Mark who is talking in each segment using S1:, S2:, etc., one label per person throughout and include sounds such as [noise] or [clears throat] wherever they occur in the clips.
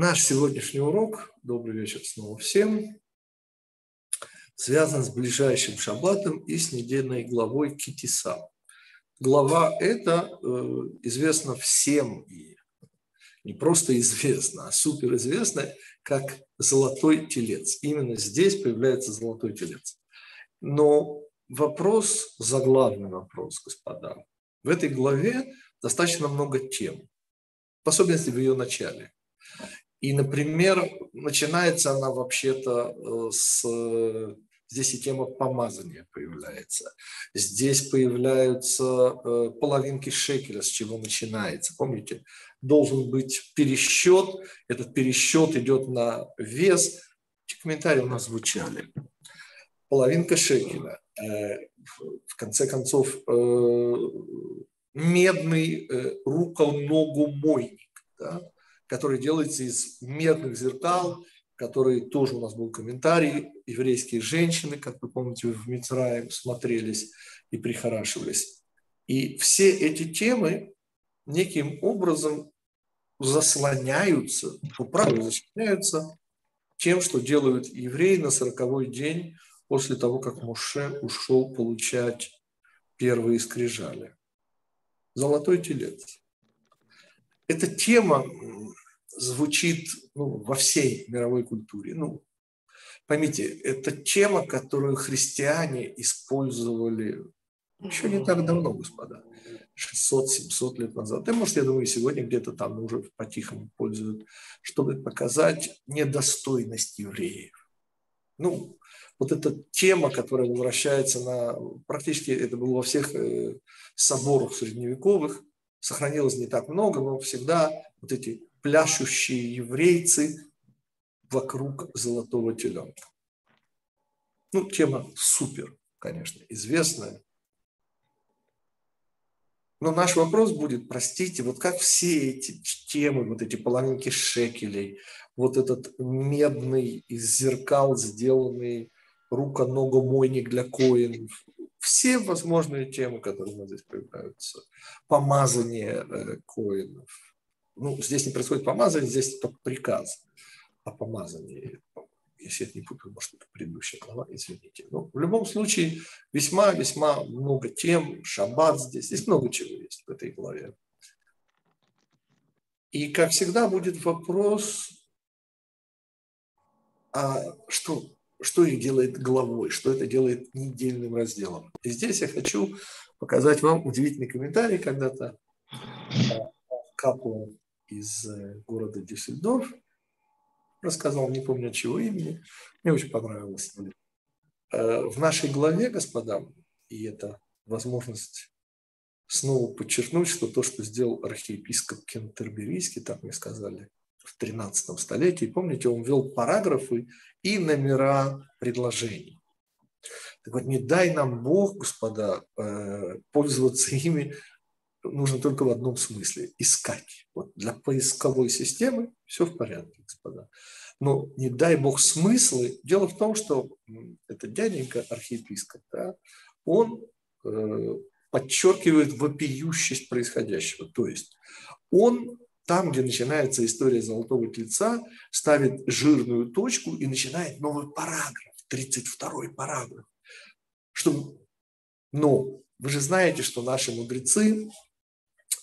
S1: Наш сегодняшний урок, добрый вечер снова всем, связан с ближайшим шаббатом и с недельной главой Китиса. Глава эта э, известна всем, и не просто известна, а суперизвестна, как «Золотой телец». Именно здесь появляется «Золотой телец». Но вопрос, заглавный вопрос, господа, в этой главе достаточно много тем, в особенности в ее начале. И, например, начинается она вообще-то э, с... Здесь и тема помазания появляется. Здесь появляются э, половинки шекеля, с чего начинается. Помните, должен быть пересчет. Этот пересчет идет на вес. Эти комментарии у нас звучали. Половинка шекеля. Э, в конце концов, медный руконогомойник. Да? Который делается из медных зеркал, который тоже у нас был комментарий, еврейские женщины, как вы помните, в Мицраем смотрелись и прихорашивались. И все эти темы неким образом заслоняются, по заслоняются тем, что делают евреи на сороковой день после того, как Муше ушел получать первые скрижали. Золотой телец. Эта тема звучит ну, во всей мировой культуре. Ну, поймите, это тема, которую христиане использовали еще не так давно, господа. 600-700 лет назад. Да, может, я думаю, сегодня где-то там уже по-тихому пользуют, чтобы показать недостойность евреев. Ну, вот эта тема, которая возвращается на... Практически это было во всех э, соборах средневековых, сохранилось не так много, но всегда вот эти пляшущие еврейцы вокруг золотого теленка. Ну, тема супер, конечно, известная. Но наш вопрос будет, простите, вот как все эти темы, вот эти половинки шекелей, вот этот медный из зеркал сделанный руко-ногомойник для коинов, все возможные темы, которые у нас здесь появляются, помазание э, коинов, ну, здесь не происходит помазание, здесь только приказ о помазании. Если я не путаю, может, это предыдущая глава, извините. Но в любом случае, весьма-весьма много тем, шаббат здесь, здесь много чего есть в этой главе. И, как всегда, будет вопрос, а что, что их делает главой, что это делает недельным разделом. И здесь я хочу показать вам удивительный комментарий когда-то Каплан из э, города Дюссельдорф. Рассказал, не помню от чего имени. Мне очень понравилось. Э, в нашей главе, господа, и это возможность снова подчеркнуть, что то, что сделал архиепископ Кентерберийский, так мне сказали, в 13 столетии, помните, он ввел параграфы и номера предложений. Так вот, не дай нам Бог, господа, э, пользоваться ими нужно только в одном смысле – искать. Вот для поисковой системы все в порядке, господа. Но не дай бог смыслы. Дело в том, что этот дяденька, архиепископ, да, он э, подчеркивает вопиющесть происходящего. То есть он там, где начинается история Золотого Тельца, ставит жирную точку и начинает новый параграф, 32-й параграф. Что, но вы же знаете, что наши мудрецы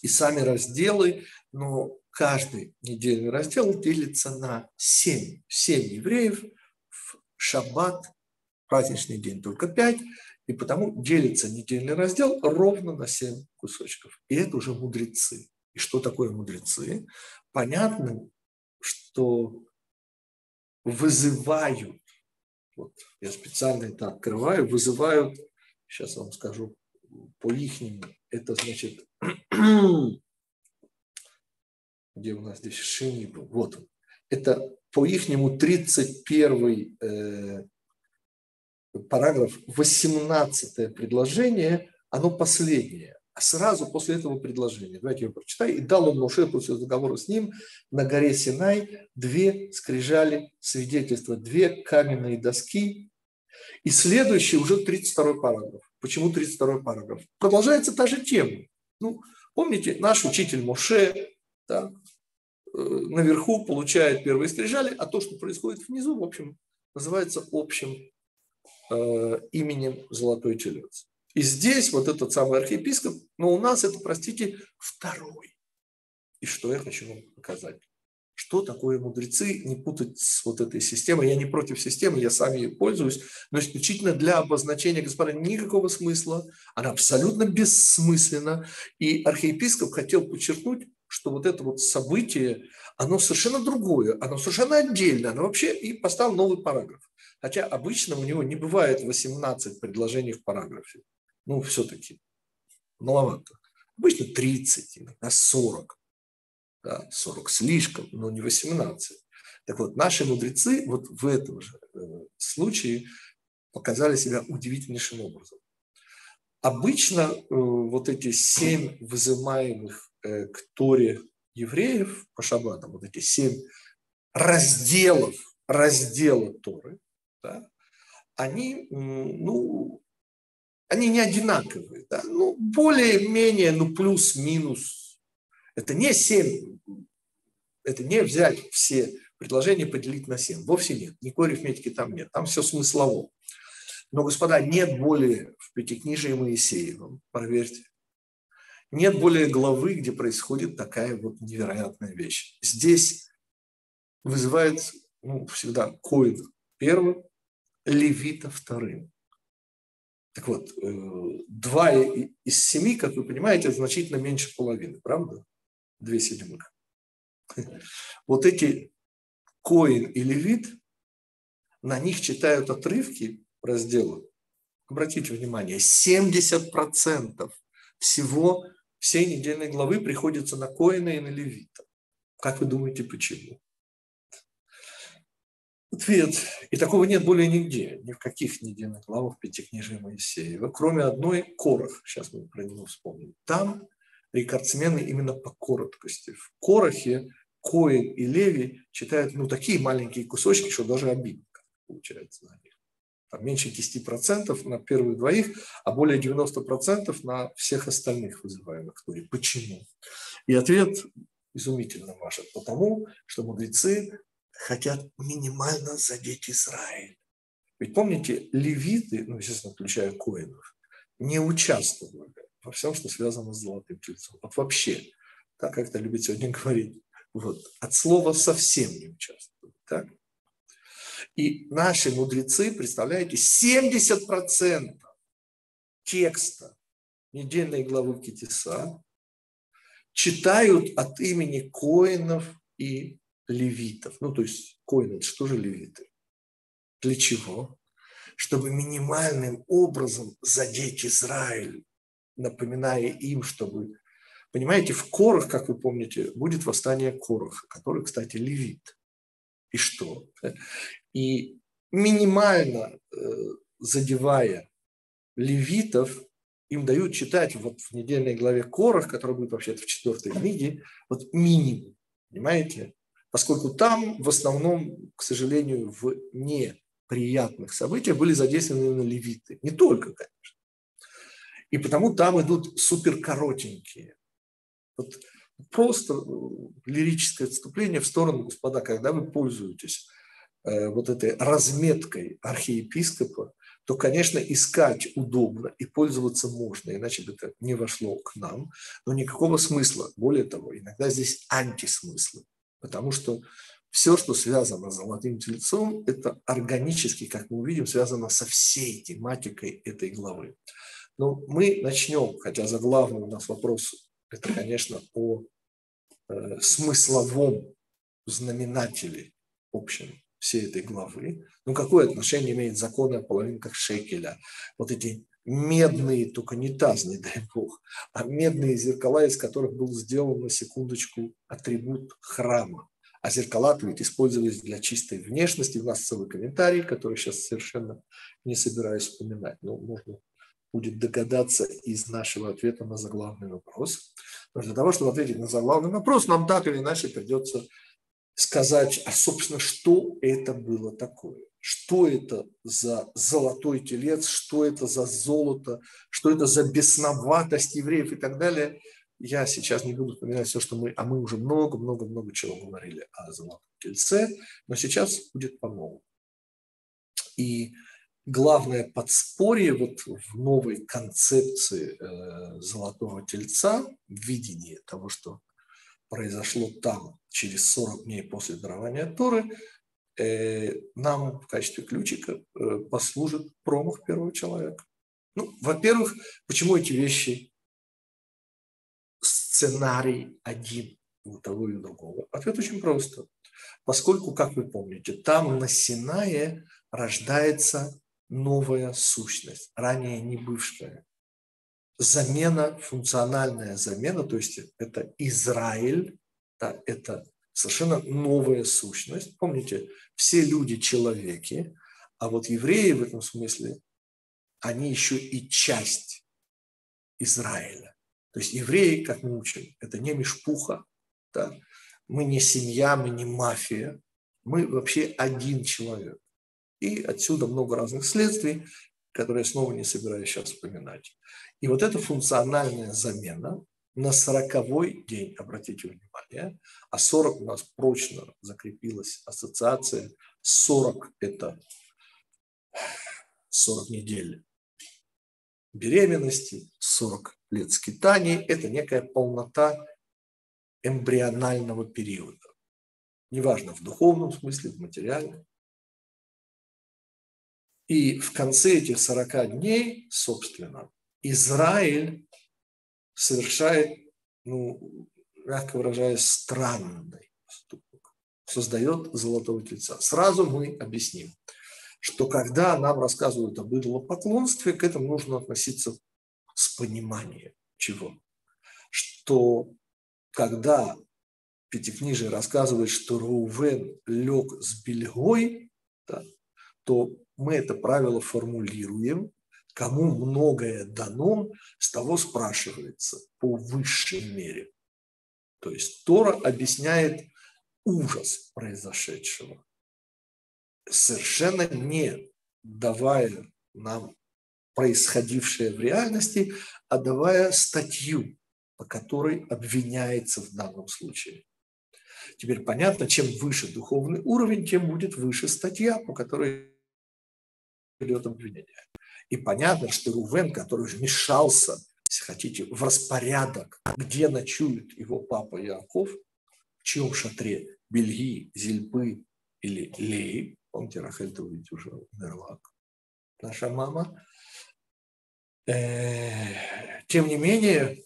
S1: и сами разделы, но каждый недельный раздел делится на семь. Семь евреев в шаббат, праздничный день только пять, и потому делится недельный раздел ровно на семь кусочков. И это уже мудрецы. И что такое мудрецы? Понятно, что вызывают, вот я специально это открываю, вызывают, сейчас вам скажу по ихнему, это значит [clears throat] где у нас здесь Шини был, вот он. Это по ихнему 31 э, параграф, 18 предложение, оно последнее. А сразу после этого предложения, давайте я прочитаю, и дал он Моше после договора с ним на горе Синай две скрижали свидетельства, две каменные доски. И следующий уже 32 параграф. Почему 32 параграф? Продолжается та же тема. Ну, помните, наш учитель Моше, да, наверху получает первые стрижали, а то, что происходит внизу, в общем, называется общим э, именем Золотой Телец. И здесь вот этот самый архиепископ, но у нас это, простите, второй. И что я хочу вам показать? Что такое мудрецы, не путать с вот этой системой. Я не против системы, я сам ей пользуюсь, но исключительно для обозначения, господа, никакого смысла. Она абсолютно бессмысленна. И архиепископ хотел подчеркнуть, что вот это вот событие, оно совершенно другое, оно совершенно отдельно, оно вообще и поставил новый параграф. Хотя обычно у него не бывает 18 предложений в параграфе. Ну, все-таки маловато. Обычно 30, иногда 40. Да, 40 слишком, но не 18. Так вот, наши мудрецы вот в этом же э, случае показали себя удивительнейшим образом. Обычно э, вот эти семь вызываемых Э, к Торе евреев по шаббатам, вот эти семь разделов, раздела Торы, да, они, ну, они не одинаковые, да, ну, более-менее, ну, плюс-минус. Это не семь, это не взять все предложения поделить на семь. Вовсе нет, никакой арифметики там нет, там все смыслово. Но, господа, нет более в Пятикнижии Моисеевом, проверьте, нет более главы, где происходит такая вот невероятная вещь. Здесь вызывает ну, всегда Коин первым, Левита вторым. Так вот, э, два из семи, как вы понимаете, значительно меньше половины, правда? Две седьмых. Вот эти Коин и Левит, на них читают отрывки раздела. Обратите внимание, 70% всего всей недельной главы приходится на Коина и на Левита. Как вы думаете, почему? Ответ. И такого нет более нигде, ни в каких недельных главах Пятикнижия Моисеева, кроме одной Корах, сейчас мы про него вспомним. Там рекордсмены именно по короткости. В Корахе Коин и Леви читают ну, такие маленькие кусочки, что даже обидно получается на них там, меньше 10% на первых двоих, а более 90% на всех остальных вызываемых туре. Почему? И ответ изумительно важен. Потому что мудрецы хотят минимально задеть Израиль. Ведь помните, левиты, ну, естественно, включая коинов, не участвовали во всем, что связано с золотым тельцом. Вот вообще, так как это любят сегодня [laughs] говорить, вот, от слова совсем не участвовали. Так? И наши мудрецы, представляете, 70% текста недельной главы Китиса читают от имени коинов и левитов. Ну, то есть коины, что же левиты? Для чего? Чтобы минимальным образом задеть Израиль, напоминая им, чтобы... Понимаете, в Корах, как вы помните, будет восстание Короха, который, кстати, левит. И что? И минимально э, задевая левитов, им дают читать вот в недельной главе Корах, которая будет вообще-то в четвертой книге, вот минимум, понимаете? Поскольку там в основном, к сожалению, в неприятных событиях были задействованы именно левиты. Не только, конечно. И потому там идут суперкоротенькие. Вот просто э, лирическое отступление в сторону, господа, когда вы пользуетесь Э, вот этой разметкой архиепископа, то, конечно, искать удобно и пользоваться можно, иначе бы это не вошло к нам, но никакого смысла. Более того, иногда здесь антисмыслы, потому что все, что связано с золотым тельцом, это органически, как мы увидим, связано со всей тематикой этой главы. Но мы начнем, хотя за главный у нас вопрос, это, конечно, о э, смысловом знаменателе общем всей этой главы. Ну, какое отношение имеет закон о половинках шекеля? Вот эти медные, только не таз, не [laughs] дай бог, а медные зеркала, из которых был сделан, на секундочку, атрибут храма. А зеркала ведь использовались для чистой внешности. У нас целый комментарий, который сейчас совершенно не собираюсь вспоминать. Но можно будет догадаться из нашего ответа на заглавный вопрос. Но для того, чтобы ответить на заглавный вопрос, нам так или иначе придется сказать, а, собственно, что это было такое. Что это за золотой телец, что это за золото, что это за бесноватость евреев и так далее. я сейчас не буду вспоминать все, что мы, а мы уже много-много-много чего говорили о золотом тельце, но сейчас будет по-новому. И главное подспорье вот в новой концепции э, золотого тельца, видение того, что произошло там через 40 дней после дарования Торы, э, нам в качестве ключика э, послужит промах первого человека. Ну, во-первых, почему эти вещи сценарий один у того и у другого? Ответ очень просто. Поскольку, как вы помните, там на Синае рождается новая сущность, ранее не бывшая. Замена, функциональная замена, то есть это Израиль, да, это совершенно новая сущность. Помните, все люди человеки, а вот евреи в этом смысле, они еще и часть Израиля. То есть евреи, как мы учим, это не мешпуха, да? мы не семья, мы не мафия, мы вообще один человек. И отсюда много разных следствий, которые я снова не собираюсь сейчас вспоминать. И вот эта функциональная замена на сороковой день, обратите внимание, а 40 у нас прочно закрепилась ассоциация, 40 – это 40 недель беременности, 40 лет скитаний – это некая полнота эмбрионального периода. Неважно, в духовном смысле, в материальном. И в конце этих 40 дней, собственно, Израиль совершает, ну, мягко выражаясь, странный поступок. Создает золотого тельца. Сразу мы объясним что когда нам рассказывают об идолопоклонстве, к этому нужно относиться с пониманием чего? Что когда Пятикнижие рассказывает, что Рувен лег с бельгой, да, то мы это правило формулируем, кому многое дано, с того спрашивается по высшей мере. То есть Тора объясняет ужас произошедшего совершенно не давая нам происходившее в реальности, а давая статью, по которой обвиняется в данном случае. Теперь понятно, чем выше духовный уровень, тем будет выше статья, по которой идет обвинение. И понятно, что Рувен, который вмешался, если хотите, в распорядок, где ночует его папа Яков, в чьем шатре, Бельги, Зильпы или Леи, Помните, Рахель-то ведь уже умерла, наша мама. Э, тем не менее,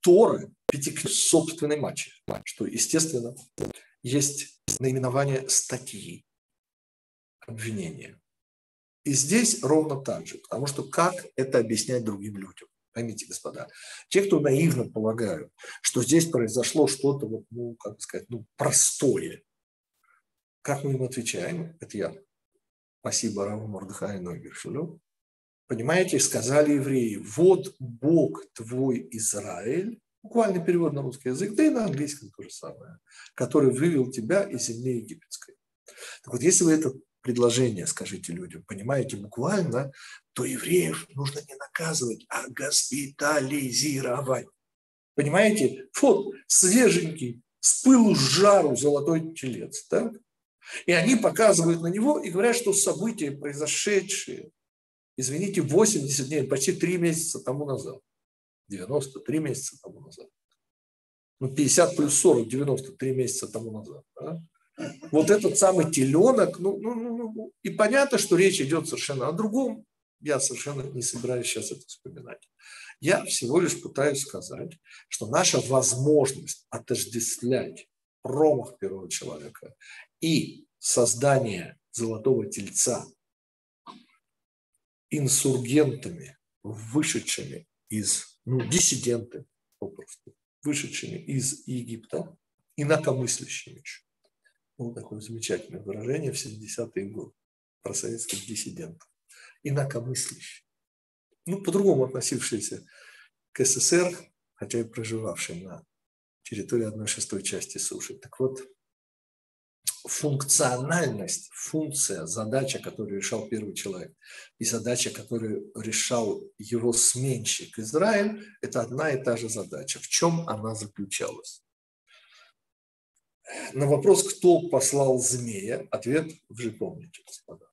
S1: Торы пятикниг собственной матчи, что, естественно, есть наименование статьи обвинения. И здесь ровно так же, потому что как это объяснять другим людям? Поймите, господа, те, кто наивно полагают, что здесь произошло что-то, вот, ну, как сказать, ну, простое, как мы им отвечаем? Это я. Спасибо Раву Мордыхаю Нойгершелю. Понимаете, сказали евреи, вот Бог твой Израиль, буквальный перевод на русский язык, да и на английском то же самое, который вывел тебя из земли египетской. Так вот, если вы это предложение скажите людям, понимаете, буквально, то евреев нужно не наказывать, а госпитализировать. Понимаете? Вот свеженький, с пылу с жару золотой телец. Так? И они показывают на него и говорят, что события, произошедшие, извините, 80 дней, почти 3 месяца тому назад, 93 месяца тому назад, ну 50 плюс 40, 93 месяца тому назад, да? вот этот самый теленок, ну, ну, ну, ну, и понятно, что речь идет совершенно о другом, я совершенно не собираюсь сейчас это вспоминать. Я всего лишь пытаюсь сказать, что наша возможность отождествлять промах первого человека и создание золотого тельца инсургентами, вышедшими из, ну, диссиденты попросту, вышедшими из Египта, инакомыслящими еще. Было такое замечательное выражение в 70-е годы про советских диссидентов. Инакомыслящие. Ну, по-другому относившиеся к СССР, хотя и проживавшие на территории одной шестой части суши. Так вот, функциональность, функция, задача, которую решал первый человек, и задача, которую решал его сменщик Израиль, это одна и та же задача. В чем она заключалась? На вопрос, кто послал змея, ответ вы же помните, господа.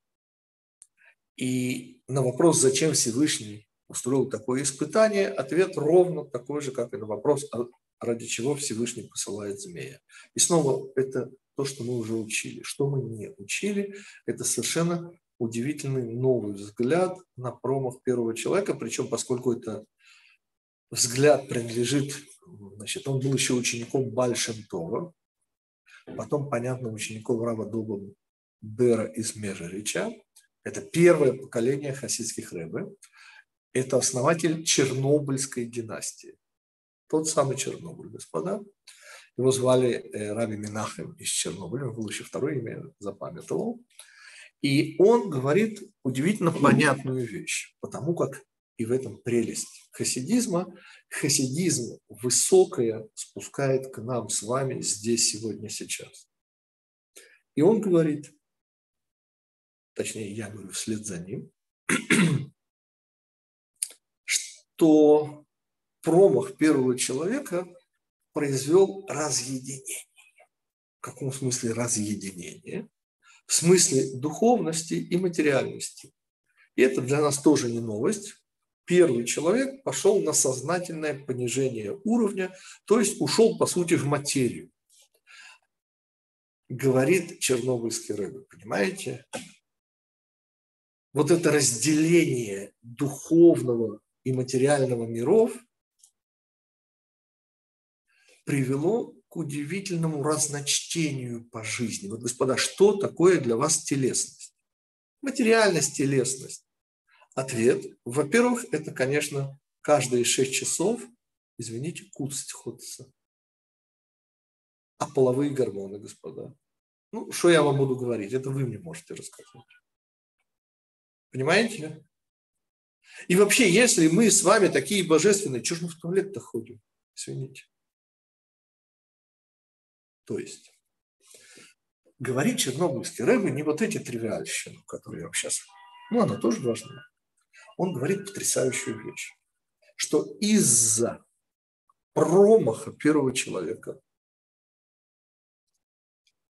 S1: И на вопрос, зачем Всевышний устроил такое испытание, ответ ровно такой же, как и на вопрос, а ради чего Всевышний посылает змея. И снова это то, что мы уже учили. Что мы не учили, это совершенно удивительный новый взгляд на промах первого человека, причем поскольку это взгляд принадлежит, значит, он был еще учеником Бальшемтова, потом, понятно, учеником Рава Дуба Бера из Межерича. Это первое поколение хасидских рэбы. Это основатель Чернобыльской династии. Тот самый Чернобыль, господа. Его звали э, Раби Минахем из Чернобыля, он еще второе имя, запамятовал. И он говорит удивительно понятную вещь, потому как и в этом прелесть хасидизма. Хасидизм высокое спускает к нам с вами здесь, сегодня, сейчас. И он говорит, точнее, я говорю вслед за ним, [clears throat] что промах первого человека произвел разъединение. В каком смысле разъединение? В смысле духовности и материальности. И это для нас тоже не новость. Первый человек пошел на сознательное понижение уровня, то есть ушел, по сути, в материю. Говорит чернобыльский рыба, понимаете? Вот это разделение духовного и материального миров – привело к удивительному разночтению по жизни. Вот, господа, что такое для вас телесность? Материальность, телесность. Ответ, во-первых, это, конечно, каждые шесть часов, извините, куцать ходится. А половые гормоны, господа? Ну, что я вам буду говорить? Это вы мне можете рассказать. Понимаете? И вообще, если мы с вами такие божественные, что же мы в туалет-то ходим? Извините. То есть, говорит чернобыльский рэбе не вот эти тривиальщины, которые я вам сейчас... Ну, она тоже важна. Он говорит потрясающую вещь, что из-за промаха первого человека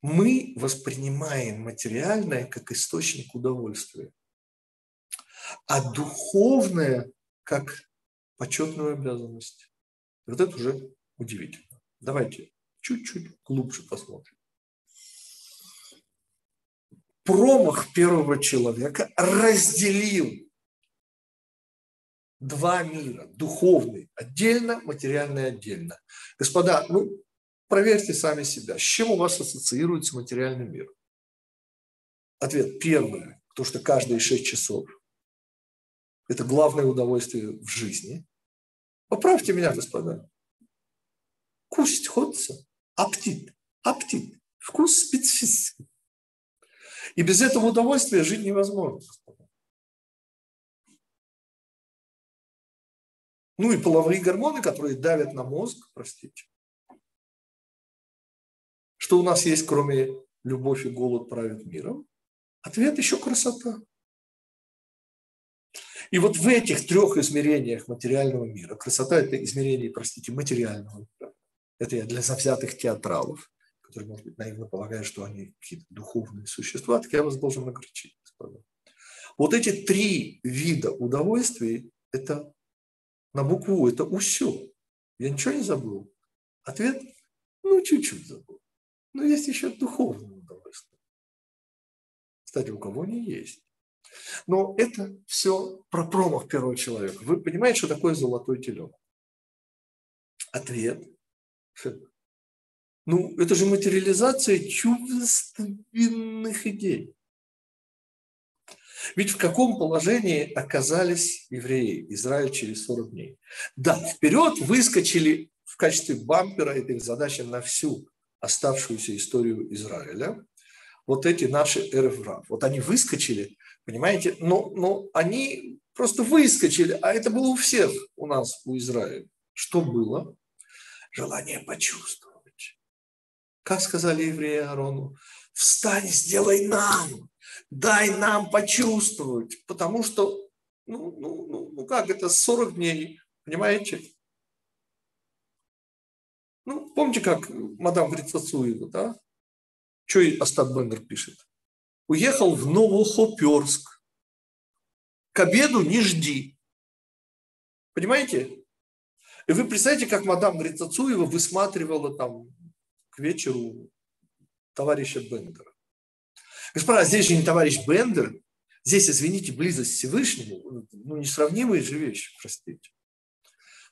S1: мы воспринимаем материальное как источник удовольствия, а духовное как почетную обязанность. Вот это уже удивительно. Давайте чуть-чуть глубже посмотрим. Промах первого человека разделил два мира. Духовный отдельно, материальный отдельно. Господа, ну, проверьте сами себя. С чем у вас ассоциируется материальный мир? Ответ первый. То, что каждые шесть часов – это главное удовольствие в жизни. Поправьте меня, господа. Кусть ходится аппетит, аппетит, вкус специфический. И без этого удовольствия жить невозможно. Ну и половые гормоны, которые давят на мозг, простите. Что у нас есть, кроме любовь и голод правят миром? Ответ еще красота. И вот в этих трех измерениях материального мира, красота – это измерение, простите, материального это я для завзятых театралов, которые, может быть, наивно полагают, что они какие-то духовные существа, так я вас должен огорчить, господа. Вот эти три вида удовольствий – это на букву, это усё. Я ничего не забыл. Ответ – ну, чуть-чуть забыл. Но есть еще духовное удовольствие. Кстати, у кого не есть. Но это все про промах первого человека. Вы понимаете, что такое золотой теленок? Ответ ну, это же материализация чувственных идей. Ведь в каком положении оказались евреи, Израиль через 40 дней? Да, вперед выскочили в качестве бампера этой задачи на всю оставшуюся историю Израиля. Вот эти наши РФРА. Вот они выскочили, понимаете, но, но они просто выскочили, а это было у всех у нас, у Израиля. Что было? Желание почувствовать. Как сказали евреи Аарону, встань, сделай нам, дай нам почувствовать, потому что, ну, ну, ну, ну как это, 40 дней, понимаете? Ну, помните, как мадам Грицацуева, да? Что Остап Бендер пишет? Уехал в Новохоперск. К обеду не жди. Понимаете? И вы представляете, как мадам Грицацуева высматривала там к вечеру товарища Бендера. Господа, здесь же не товарищ Бендер, здесь, извините, близость Всевышнему, ну, несравнимые же вещи, простите.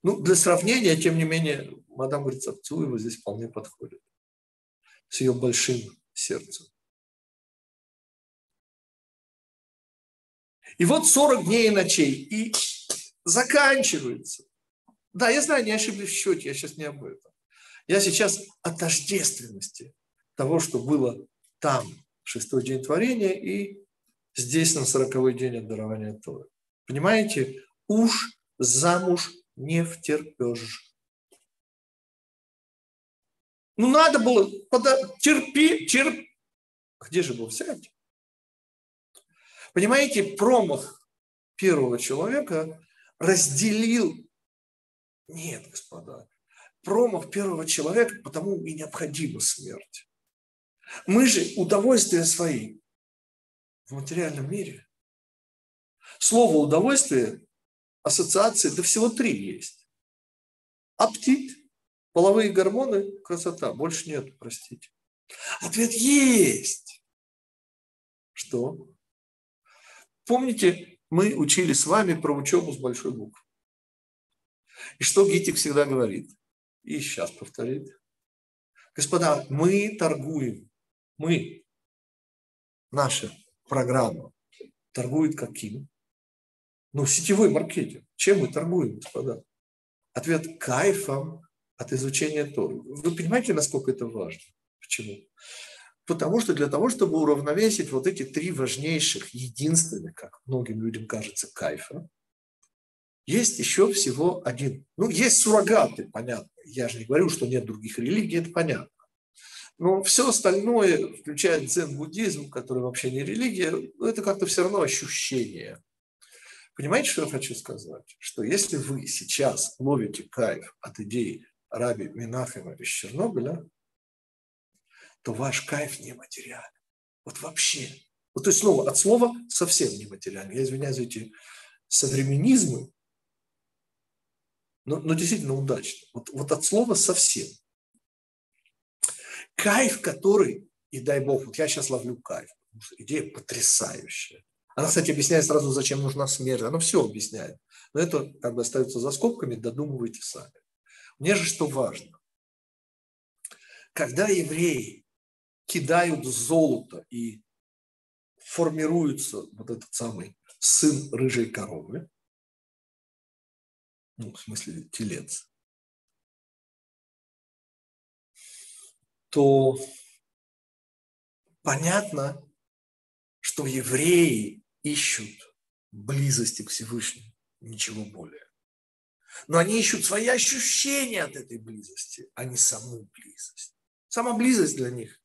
S1: Ну, для сравнения, тем не менее, мадам Грицацуева здесь вполне подходит с ее большим сердцем. И вот 40 дней и ночей, и заканчивается. Да, я знаю, не ошиблись в счете, я сейчас не об этом. Я сейчас о тождественности того, что было там, шестой день творения, и здесь на сороковой день отдарования Торы. Понимаете, уж замуж не втерпешь. Ну, надо было, пода... терпи, терп... Где же был взять? Понимаете, промах первого человека разделил... Нет, господа, промах первого человека, потому и необходима смерть. Мы же удовольствия свои в материальном мире. Слово удовольствие, ассоциации, да всего три есть. Аппетит, половые гормоны, красота. Больше нет, простите. Ответ есть. Что? Помните, мы учили с вами про учебу с большой буквы. И что Гитик всегда говорит? И сейчас повторит. Господа, мы торгуем мы, наша программа, торгует каким? Ну, сетевой маркетинг. Чем мы торгуем, господа? Ответ – кайфом от изучения Торы. Вы понимаете, насколько это важно? Почему? Потому что для того, чтобы уравновесить вот эти три важнейших, единственных, как многим людям кажется, кайфа, есть еще всего один. Ну, есть суррогаты, понятно. Я же не говорю, что нет других религий, это понятно. Но все остальное, включая дзен-буддизм, который вообще не религия, ну, это как-то все равно ощущение. Понимаете, что я хочу сказать? Что если вы сейчас ловите кайф от идеи Раби Минахема из Чернобыля, то ваш кайф нематериален. Вот вообще. Вот то есть слово от слова совсем нематериально. Я извиняюсь за эти современизмы, но, но действительно удачно. Вот, вот от слова совсем кайф, который, и дай бог, вот я сейчас ловлю кайф, потому что идея потрясающая. Она, кстати, объясняет сразу, зачем нужна смерть. Она все объясняет. Но это как бы остается за скобками, додумывайте сами. Мне же что важно. Когда евреи кидают золото и формируется вот этот самый сын рыжей коровы, ну, в смысле телец, то понятно, что евреи ищут близости к Всевышнему, ничего более. Но они ищут свои ощущения от этой близости, а не саму близость. Сама близость для них,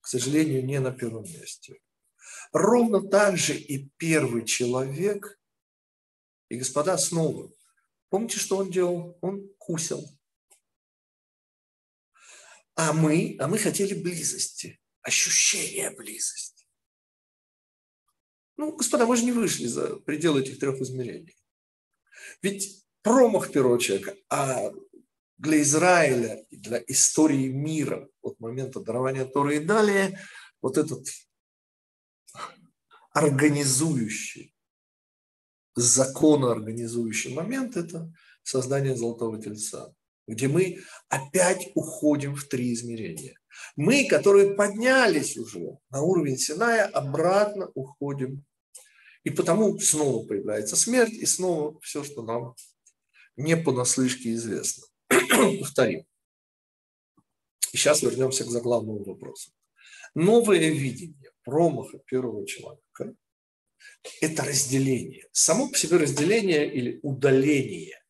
S1: к сожалению, не на первом месте. Ровно так же и первый человек, и господа, снова, помните, что он делал? Он кусил. А мы, а мы хотели близости, ощущения близости. Ну, господа, мы же не вышли за пределы этих трех измерений. Ведь промах первого человека, а для Израиля и для истории мира от момента дарования Торы и далее, вот этот организующий, законоорганизующий момент – это создание Золотого Тельца где мы опять уходим в три измерения. Мы, которые поднялись уже на уровень Синая, обратно уходим. И потому снова появляется смерть, и снова все, что нам не понаслышке известно. [clears throat] Повторим. И сейчас вернемся к заглавному вопросу. Новое видение промаха первого человека – это разделение. Само по себе разделение или удаление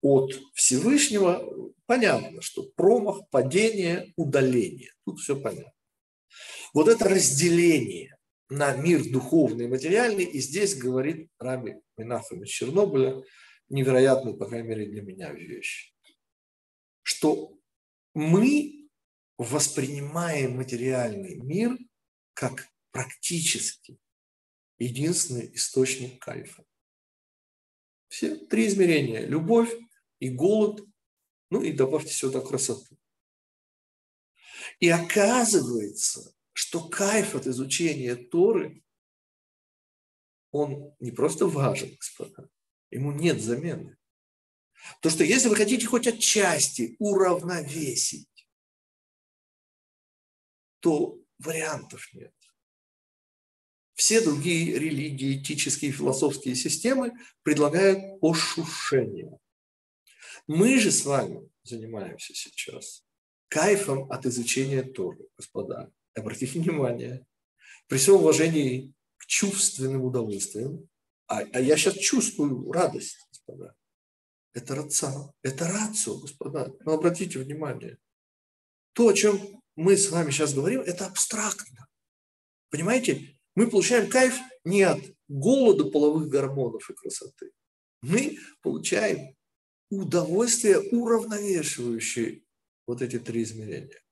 S1: от Всевышнего, понятно, что промах, падение, удаление. Тут все понятно. Вот это разделение на мир духовный и материальный, и здесь говорит Раби Минахам из Чернобыля, невероятную, по крайней мере, для меня вещь, что мы воспринимаем материальный мир как практически единственный источник кайфа. Все три измерения – любовь и голод, ну и добавьте сюда красоту. И оказывается, что кайф от изучения Торы, он не просто важен, господа, ему нет замены. То, что если вы хотите хоть отчасти уравновесить, то вариантов нет. Все другие религии, этические, философские системы предлагают ошушение. Мы же с вами занимаемся сейчас кайфом от изучения Торы, господа. Обратите внимание, при всем уважении к чувственным удовольствиям, а, а я сейчас чувствую радость, господа. Это рацио, это рацио, господа. Но обратите внимание, то, о чем мы с вами сейчас говорим, это абстрактно. Понимаете? Мы получаем кайф не от голода половых гормонов и красоты. Мы получаем удовольствие, уравновешивающее вот эти три измерения.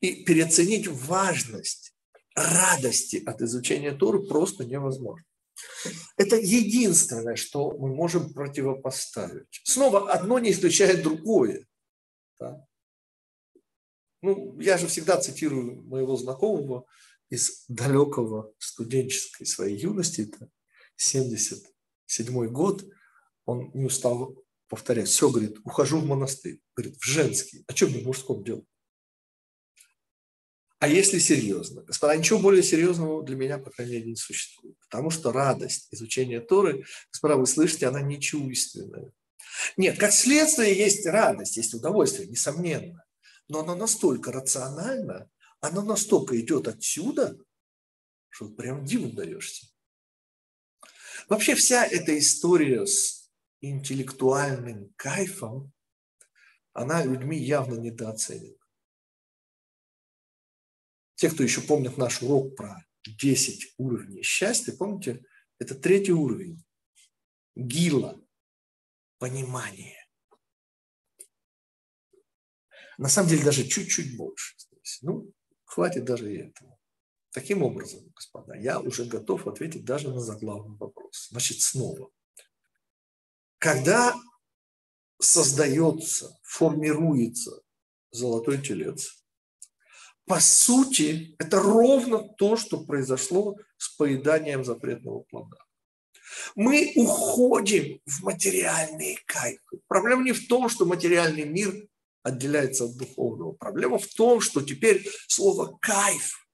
S1: И переоценить важность радости от изучения Торы просто невозможно. Это единственное, что мы можем противопоставить. Снова одно не исключает другое. Да? Ну, я же всегда цитирую моего знакомого из далекого студенческой своей юности, это 77 год, он не устал повторять, все, говорит, ухожу в монастырь, говорит, в женский, а что мне в мужском делать? А если серьезно? Господа, ничего более серьезного для меня, по крайней мере, не существует. Потому что радость изучения Торы, господа, вы слышите, она не чувственная. Нет, как следствие есть радость, есть удовольствие, несомненно. Но она настолько рациональна, она настолько идет отсюда, что прям диву даешься. Вообще вся эта история с интеллектуальным кайфом, она людьми явно недооценена. Те, кто еще помнит наш урок про 10 уровней счастья, помните, это третий уровень. Гила. Понимание. На самом деле даже чуть-чуть больше. Ну, хватит даже и этого. Таким образом, господа, я уже готов ответить даже на заглавный вопрос. Значит, снова. Когда создается, формируется золотой телец, по сути, это ровно то, что произошло с поеданием запретного плода. Мы уходим в материальные кайфы. Проблема не в том, что материальный мир отделяется от духовного. Проблема в том, что теперь слово «кайф»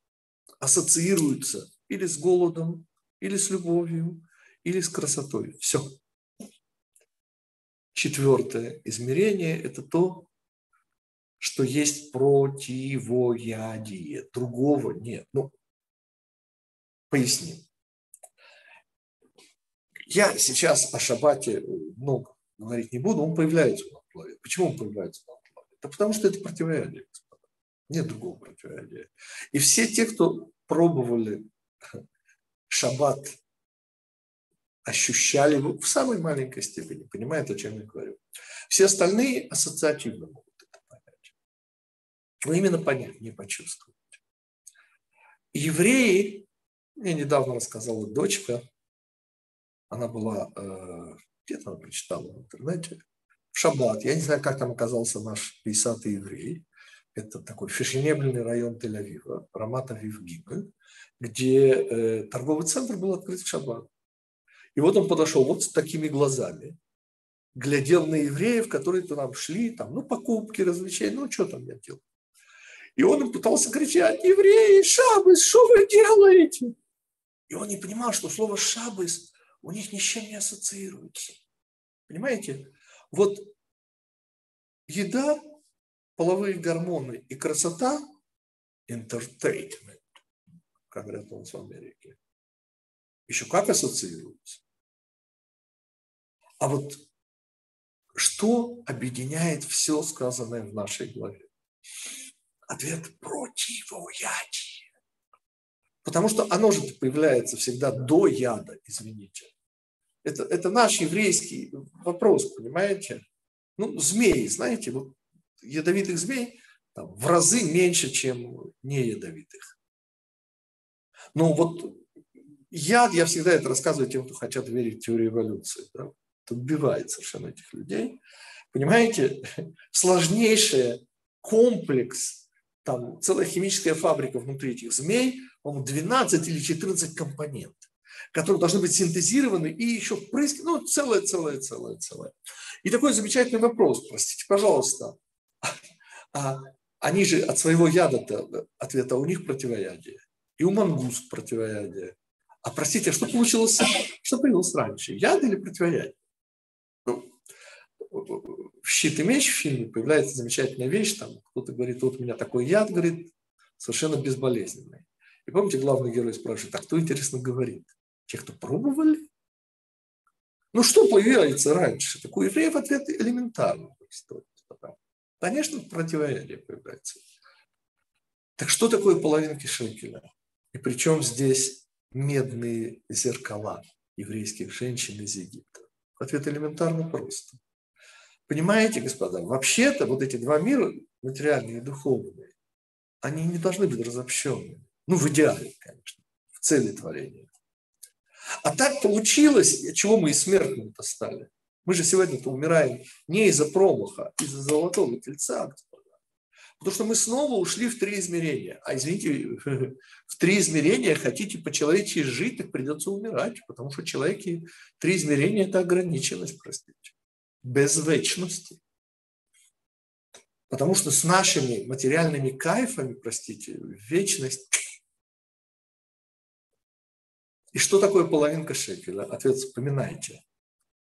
S1: ассоциируется или с голодом, или с любовью, или с красотой. Все. Четвертое измерение – это то, что есть противоядие. Другого нет. Ну, поясним. Я сейчас о шабате много говорить не буду, он появляется в голове. Почему он появляется в голове? Да потому что это противоядие, господа. Нет другого противоядия. И все те, кто пробовали шаббат, ощущали его в самой маленькой степени, понимают, о чем я говорю. Все остальные ассоциативно могут но именно понять, не почувствовать. Евреи, мне недавно рассказала дочка, она была, э, где-то она прочитала в интернете, в Шаббат, я не знаю, как там оказался наш 50 еврей, это такой фешенебельный район Тель-Авива, Рамата Вивгибы, где э, торговый центр был открыт в Шаббат. И вот он подошел вот с такими глазами, глядел на евреев, которые туда шли, там, ну, покупки, развлечения, ну, что там я делал. И он пытался кричать, евреи, шабыс, что вы делаете? И он не понимал, что слово шабыс у них ни с чем не ассоциируется. Понимаете? Вот еда, половые гормоны и красота – entertainment, как говорят у нас в Америке. Еще как ассоциируются. А вот что объединяет все сказанное в нашей главе? Ответ – противоядие. Потому что оно же появляется всегда до яда, извините. Это, это наш еврейский вопрос, понимаете? Ну, змеи, знаете, вот ядовитых змей там, в разы меньше, чем не ядовитых. Но вот яд, я всегда это рассказываю тем, кто хотят верить в теорию эволюции. Да? Это убивает совершенно этих людей. Понимаете, [laughs] сложнейший комплекс, там целая химическая фабрика внутри этих змей, по-моему, 12 или 14 компонентов которые должны быть синтезированы и еще впрыски, ну, целое, целое, целое, целое. И такой замечательный вопрос, простите, пожалуйста, а они же от своего яда-то, ответа у них противоядие, и у мангуст противоядие. А простите, а что получилось, что появилось раньше, яд или противоядие? Ну, в «Щит и меч» в фильме появляется замечательная вещь, там кто-то говорит, вот у меня такой яд, говорит, совершенно безболезненный. И помните, главный герой спрашивает, а кто, интересно, говорит? Те, кто пробовали? Ну, что появляется раньше? Такой евреев ответ элементарный. Конечно, противоядие появляется. Так что такое половинки шекеля? И причем здесь медные зеркала еврейских женщин из Египта? Ответ элементарно просто. Понимаете, господа, вообще-то вот эти два мира, материальные и духовные, они не должны быть разобщенными. Ну, в идеале, конечно, в цели творения. А так получилось, чего мы и смертными-то стали. Мы же сегодня-то умираем не из-за промаха, а из-за золотого тельца. Потому что мы снова ушли в три измерения. А извините, [laughs] в три измерения хотите по-человечески жить, так придется умирать. Потому что человеки три измерения – это ограниченность, простите. Без вечности. Потому что с нашими материальными кайфами, простите, вечность и что такое половинка шекеля? Ответ вспоминайте.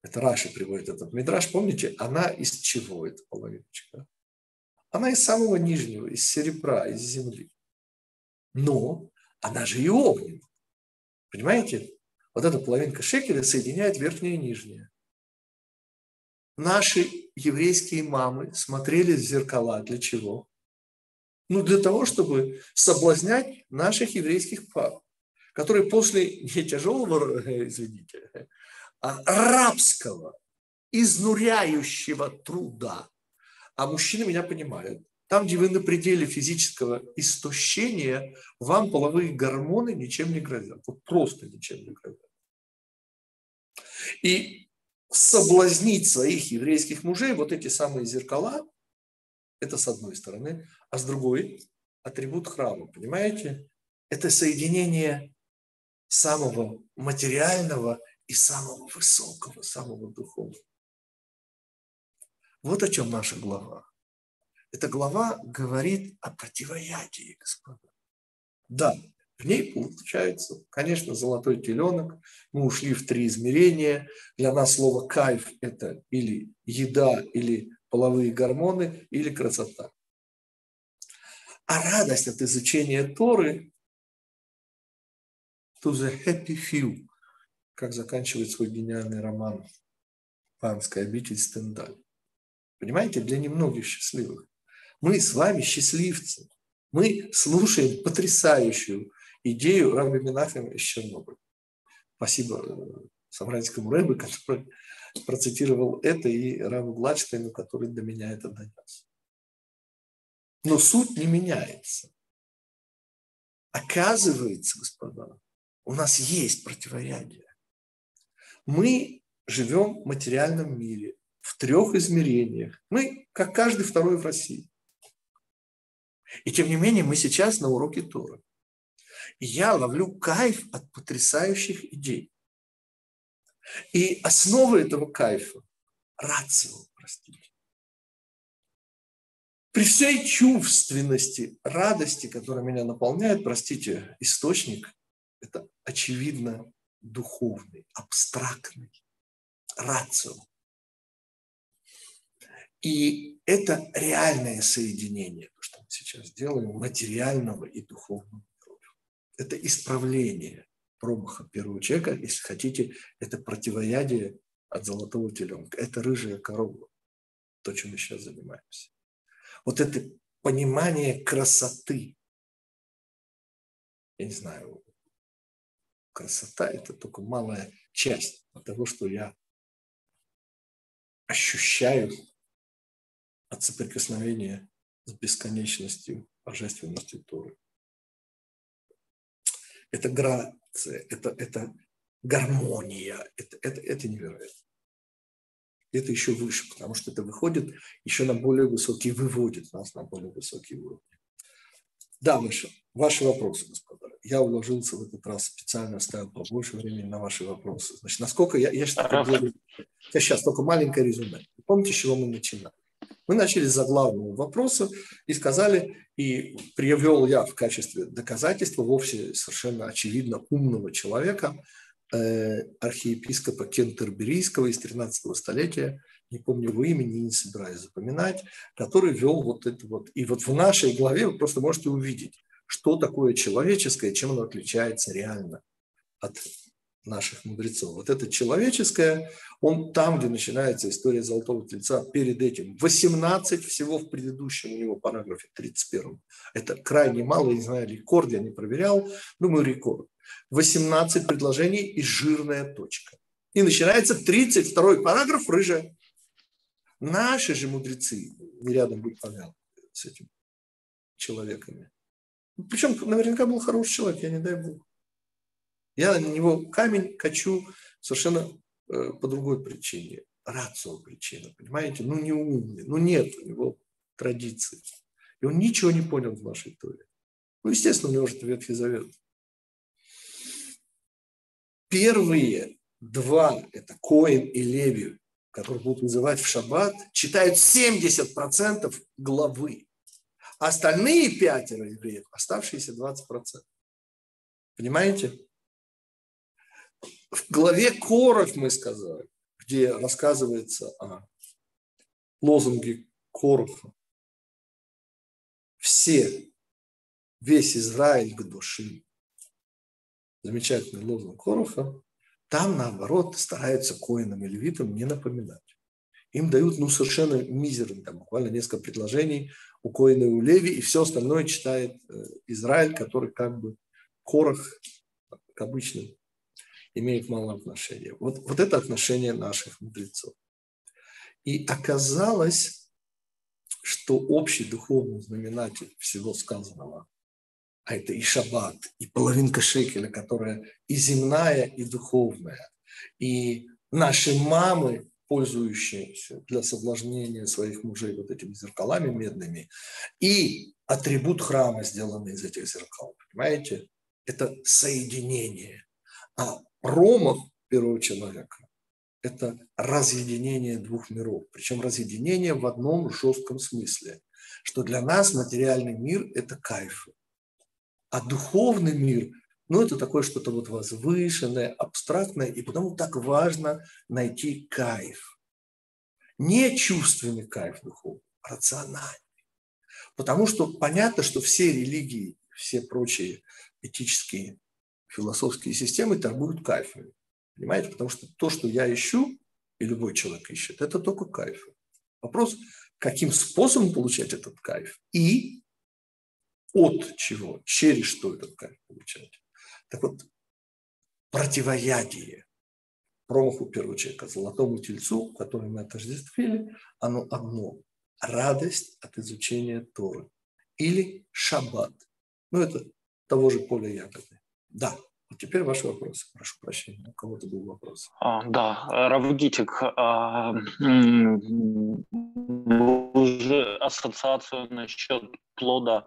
S1: Это Раши приводит этот мидраж. Помните, она из чего эта половиночка? Она из самого нижнего, из серебра, из земли. Но она же и огненная. Понимаете? Вот эта половинка шекеля соединяет верхнее и нижнее. Наши еврейские мамы смотрели в зеркала для чего? Ну, для того, чтобы соблазнять наших еврейских пап который после не тяжелого, [laughs] извините, а рабского, изнуряющего труда, а мужчины меня понимают, там, где вы на пределе физического истощения, вам половые гормоны ничем не грозят. Вот просто ничем не грозят. И соблазнить своих еврейских мужей, вот эти самые зеркала, это с одной стороны, а с другой атрибут храма, понимаете? Это соединение самого материального и самого высокого, самого духовного. Вот о чем наша глава. Эта глава говорит о противоядии, господа. Да, в ней получается, конечно, золотой теленок. Мы ушли в три измерения. Для нас слово кайф – это или еда, или половые гормоны, или красота. А радость от изучения Торы to the happy few, как заканчивает свой гениальный роман «Панская обитель Стендаль». Понимаете, для немногих счастливых. Мы с вами счастливцы. Мы слушаем потрясающую идею Раби Минахема из Чернобыля. Спасибо э, Самранскому Рэбе, [laughs] который процитировал это, и Раву Гладштейну, который до меня это донес. Но суть не меняется. Оказывается, господа, у нас есть противоядие. Мы живем в материальном мире, в трех измерениях. Мы, как каждый второй в России. И тем не менее, мы сейчас на уроке Торы. И я ловлю кайф от потрясающих идей. И основа этого кайфа – рацио, простите. При всей чувственности, радости, которая меня наполняет, простите, источник это очевидно духовный, абстрактный, рацио. И это реальное соединение, то, что мы сейчас делаем, материального и духовного Это исправление промаха первого человека, если хотите, это противоядие от золотого теленка. Это рыжая корова, то, чем мы сейчас занимаемся. Вот это понимание красоты. Я не знаю, красота – это только малая часть того, что я ощущаю от соприкосновения с бесконечностью, божественностью Торы. Это грация, это, это гармония, это, это, это невероятно. Это еще выше, потому что это выходит еще на более высокий, выводит нас на более высокий уровень. Да, Миша, ваши вопросы, господа. Я уложился в этот раз, специально оставил побольше времени на ваши вопросы. Значит, насколько я, я, сейчас, я сейчас только маленькое резюме. Помните, с чего мы начинали? Мы начали с заглавного вопроса и сказали, и привел я в качестве доказательства вовсе совершенно очевидно умного человека, э, архиепископа Кентерберийского из 13 столетия, не помню его имени, не собираюсь запоминать, который вел вот это вот. И вот в нашей главе вы просто можете увидеть, что такое человеческое, чем оно отличается реально от наших мудрецов. Вот это человеческое, он там, где начинается история Золотого Тельца, перед этим 18 всего в предыдущем у него параграфе 31. Это крайне мало, я не знаю, рекорд, я не проверял, думаю, рекорд. 18 предложений и жирная точка. И начинается 32 параграф, рыжая. Наши же мудрецы, не рядом быть помянут с этим человеками. Причем наверняка был хороший человек, я не дай бог. Я на него камень качу совершенно э, по другой причине. Рацио причина, понимаете? Ну, не умный, ну, нет у него традиции. И он ничего не понял в нашей Торе. Ну, естественно, у него же Ветхий Завет. Первые два, это Коин и Леви, которые будут называть в шаббат, читают 70% главы. Остальные пятеро евреев, оставшиеся 20%. Понимаете? В главе Коров мы сказали, где рассказывается о лозунге Короха. Все, весь Израиль к душе. Замечательный лозунг Короха. Там, наоборот, стараются коинам и левитам не напоминать. Им дают ну, совершенно мизерный, там, буквально несколько предложений у коина и у леви, и все остальное читает э, Израиль, который как бы корох к обычным имеет мало отношения. Вот, вот это отношение наших мудрецов. И оказалось, что общий духовный знаменатель всего сказанного а это и шаббат, и половинка шекеля, которая и земная, и духовная, и наши мамы, пользующиеся для соблазнения своих мужей вот этими зеркалами медными, и атрибут храма, сделанный из этих зеркал, понимаете? Это соединение. А промах первого человека – это разъединение двух миров, причем разъединение в одном жестком смысле, что для нас материальный мир – это кайф, а духовный мир, ну, это такое что-то вот возвышенное, абстрактное, и потому так важно найти кайф. Не чувственный кайф духовный, а рациональный. Потому что понятно, что все религии, все прочие этические, философские системы торгуют кайфами. Понимаете? Потому что то, что я ищу, и любой человек ищет, это только кайф. Вопрос, каким способом получать этот кайф и от чего, через что этот кайф получать. Так вот, противоядие промаху первого человека, золотому тельцу, который мы отождествили, оно одно – радость от изучения Торы или шаббат. Ну, это того же поля ягоды. Да, а теперь ваши вопросы. Прошу прощения, у кого-то был вопрос.
S2: А, да, Равгитик, а, уже ассоциацию насчет плода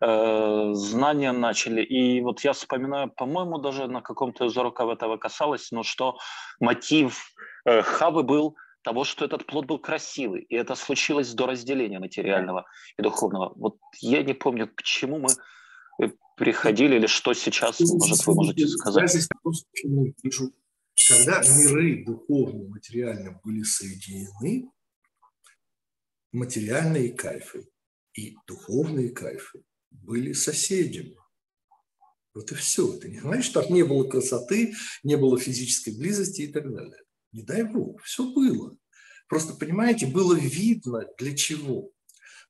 S2: знания начали. И вот я вспоминаю, по-моему, даже на каком-то из уроков этого касалось, но что мотив э, Хавы был того, что этот плод был красивый, и это случилось до разделения материального и духовного. Вот я не помню, к чему мы э, приходили или что сейчас, может, вы можете сказать.
S1: Когда миры духовные, материальные были соединены, материальные кайфы и духовные кайфы были соседями. Вот и все. Это не значит, что не было красоты, не было физической близости и так далее. Не дай бог, все было. Просто, понимаете, было видно для чего.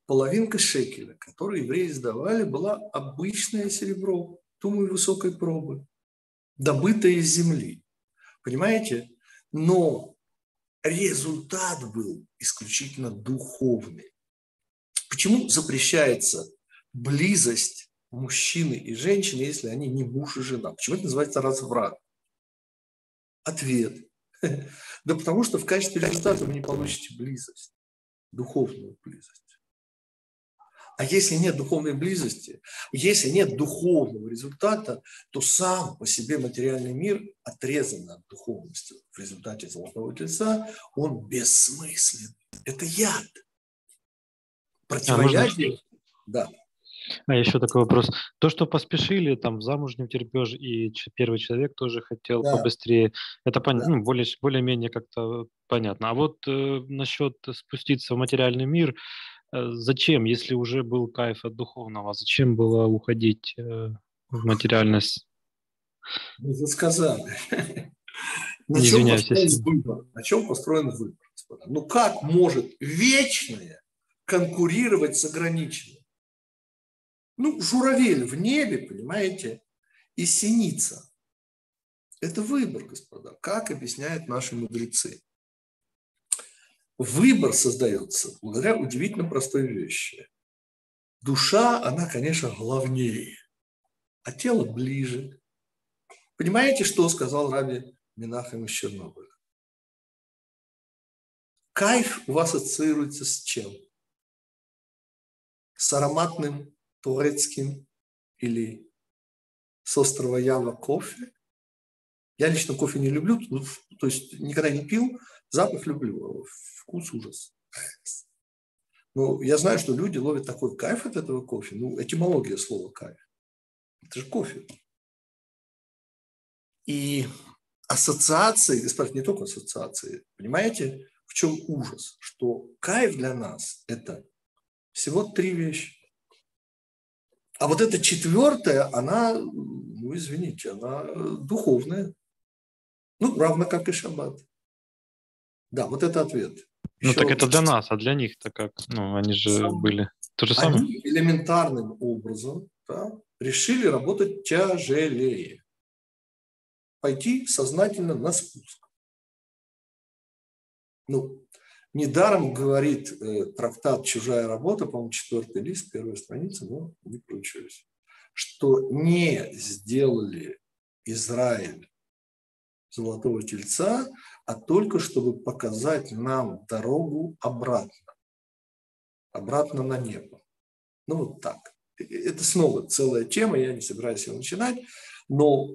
S1: половинка шекеля, которую евреи сдавали, была обычное серебро, думаю, высокой пробы, добытое из земли. Понимаете? Но результат был исключительно духовный. Почему запрещается близость мужчины и женщины, если они не муж и жена? Почему это называется разврат? Ответ. [laughs] Да потому что в качестве результата вы не получите близость, духовную близость. А если нет духовной близости, если нет духовного результата, то сам по себе материальный мир отрезан от духовности в результате золотого тельца, он бессмыслен. Это яд. Противоядие. А
S3: да. А еще такой вопрос. То, что поспешили, там замуж не терпеж, и первый человек тоже хотел да. побыстрее, это пон... да. ну, более, более-менее как-то понятно. А вот э, насчет спуститься в материальный мир, Э, зачем, если уже был кайф от духовного, зачем было уходить э, в материальность?
S1: Вы сказали. [laughs] На чем, построен выбор? на чем построен выбор, господа? Ну как может вечное конкурировать с ограниченным? Ну, журавель в небе, понимаете, и синица. Это выбор, господа. Как объясняют наши мудрецы? Выбор создается благодаря удивительно простой вещи. Душа, она, конечно, главнее, а тело ближе. Понимаете, что сказал Раби Минахам из Чернобыля? Кайф у вас ассоциируется с чем? С ароматным турецким или с острова Ява кофе? Я лично кофе не люблю, то есть никогда не пил, запах люблю, вкус ужас. Ну, я знаю, что люди ловят такой кайф от этого кофе. Ну, этимология слова кайф. Это же кофе. И ассоциации, господа, не только ассоциации, понимаете, в чем ужас? Что кайф для нас – это всего три вещи. А вот эта четвертая, она, ну, извините, она духовная. Ну, равно как и шаббат. Да, вот это ответ.
S3: Ну так это для нас, а для них-то как? Ну, они же Сам... были то же самое.
S1: Они элементарным образом да, решили работать тяжелее. Пойти сознательно на спуск. Ну, недаром говорит э, трактат «Чужая работа», по-моему, четвертый лист, первая страница, но не получилось, что не сделали Израиль золотого тельца, а только чтобы показать нам дорогу обратно, обратно на небо. Ну вот так. Это снова целая тема, я не собираюсь ее начинать, но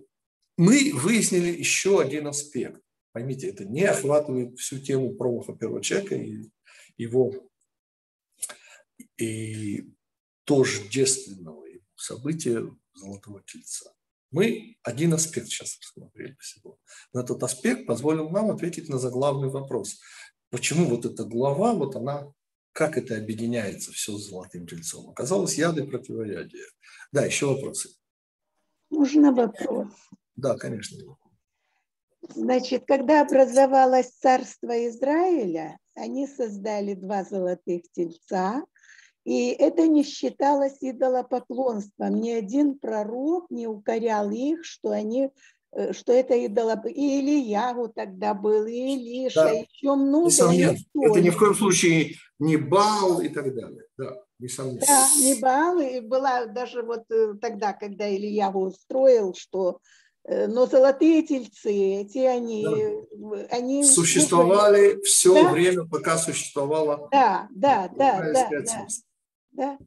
S1: мы выяснили еще один аспект. Поймите, это не охватывает всю тему промаха первого человека и его и тождественного события Золотого Тельца. Мы один аспект сейчас рассмотрели всего. Но этот аспект позволил нам ответить на заглавный вопрос. Почему вот эта глава, вот она, как это объединяется все с золотым тельцом? Оказалось, яды противоядия. Да, еще вопросы.
S4: Можно вопрос?
S1: Да, конечно.
S4: Значит, когда образовалось царство Израиля, они создали два золотых тельца, и это не считалось идолопоклонством. Ни один пророк не укорял их, что они э, что это идолоп... И Ильягу тогда был, и Илиша, да. еще много.
S1: Несомненно. Это ни в коем случае не Бал и так далее. Да,
S4: несомненно. Да, не Бал. И была даже вот э, тогда, когда Ильягу устроил, что но золотые тельцы, эти они,
S1: да. они существовали все да? время, пока существовала.
S4: Да, да, да, да, да. Да.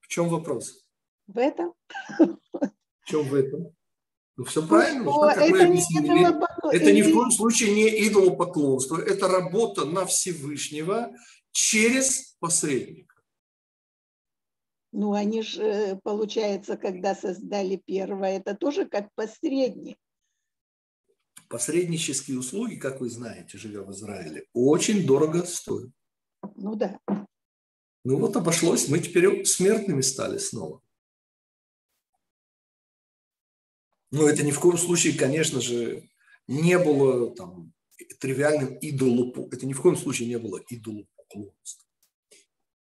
S1: В чем вопрос?
S4: В этом.
S1: В чем в этом? Ну, все правильно. Что, как это, не это ни в коем случае не идолопоклонство. Это работа на Всевышнего через посредника.
S4: Ну, они же, получается, когда создали первое, это тоже как посредник.
S1: Посреднические услуги, как вы знаете, живя в Израиле, очень дорого стоят.
S4: Ну да.
S1: Ну вот обошлось, мы теперь смертными стали снова. Но это ни в коем случае, конечно же, не было там тривиальным идолу, это ни в коем случае не было идолопоклонством.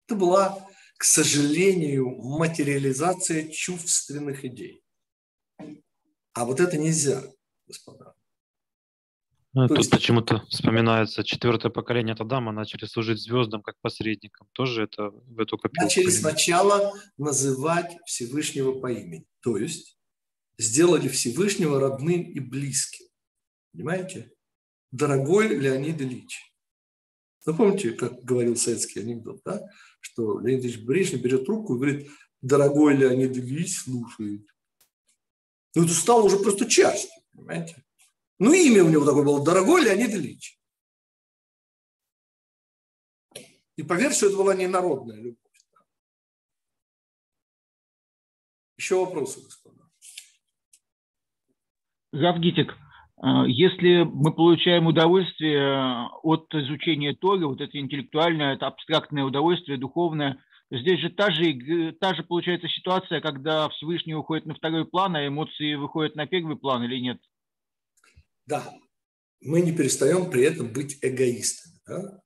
S1: Это была, к сожалению, материализация чувственных идей. А вот это нельзя, господа.
S3: Ну, тут есть... почему-то вспоминается четвертое поколение от Адама начали служить звездам как посредникам. Тоже это в эту копилку.
S1: Начали сначала называть Всевышнего по имени. То есть сделали Всевышнего родным и близким. Понимаете? Дорогой Леонид Ильич. Ну, помните, как говорил советский анекдот, да? Что Леонид Ильич Брежнев берет трубку и говорит, дорогой Леонид Ильич слушает. Ну, это стало уже просто частью, понимаете? Ну, имя у него такое было, дорогой Леонид Ильич. И поверь, что это была не народная любовь. Еще вопросы, господа?
S5: Завгитик, если мы получаем удовольствие от изучения Торы, вот это интеллектуальное, это абстрактное удовольствие, духовное, здесь же та же, та же получается ситуация, когда Всевышний уходит на второй план, а эмоции выходят на первый план или нет?
S1: Да, мы не перестаем при этом быть эгоистами. Да?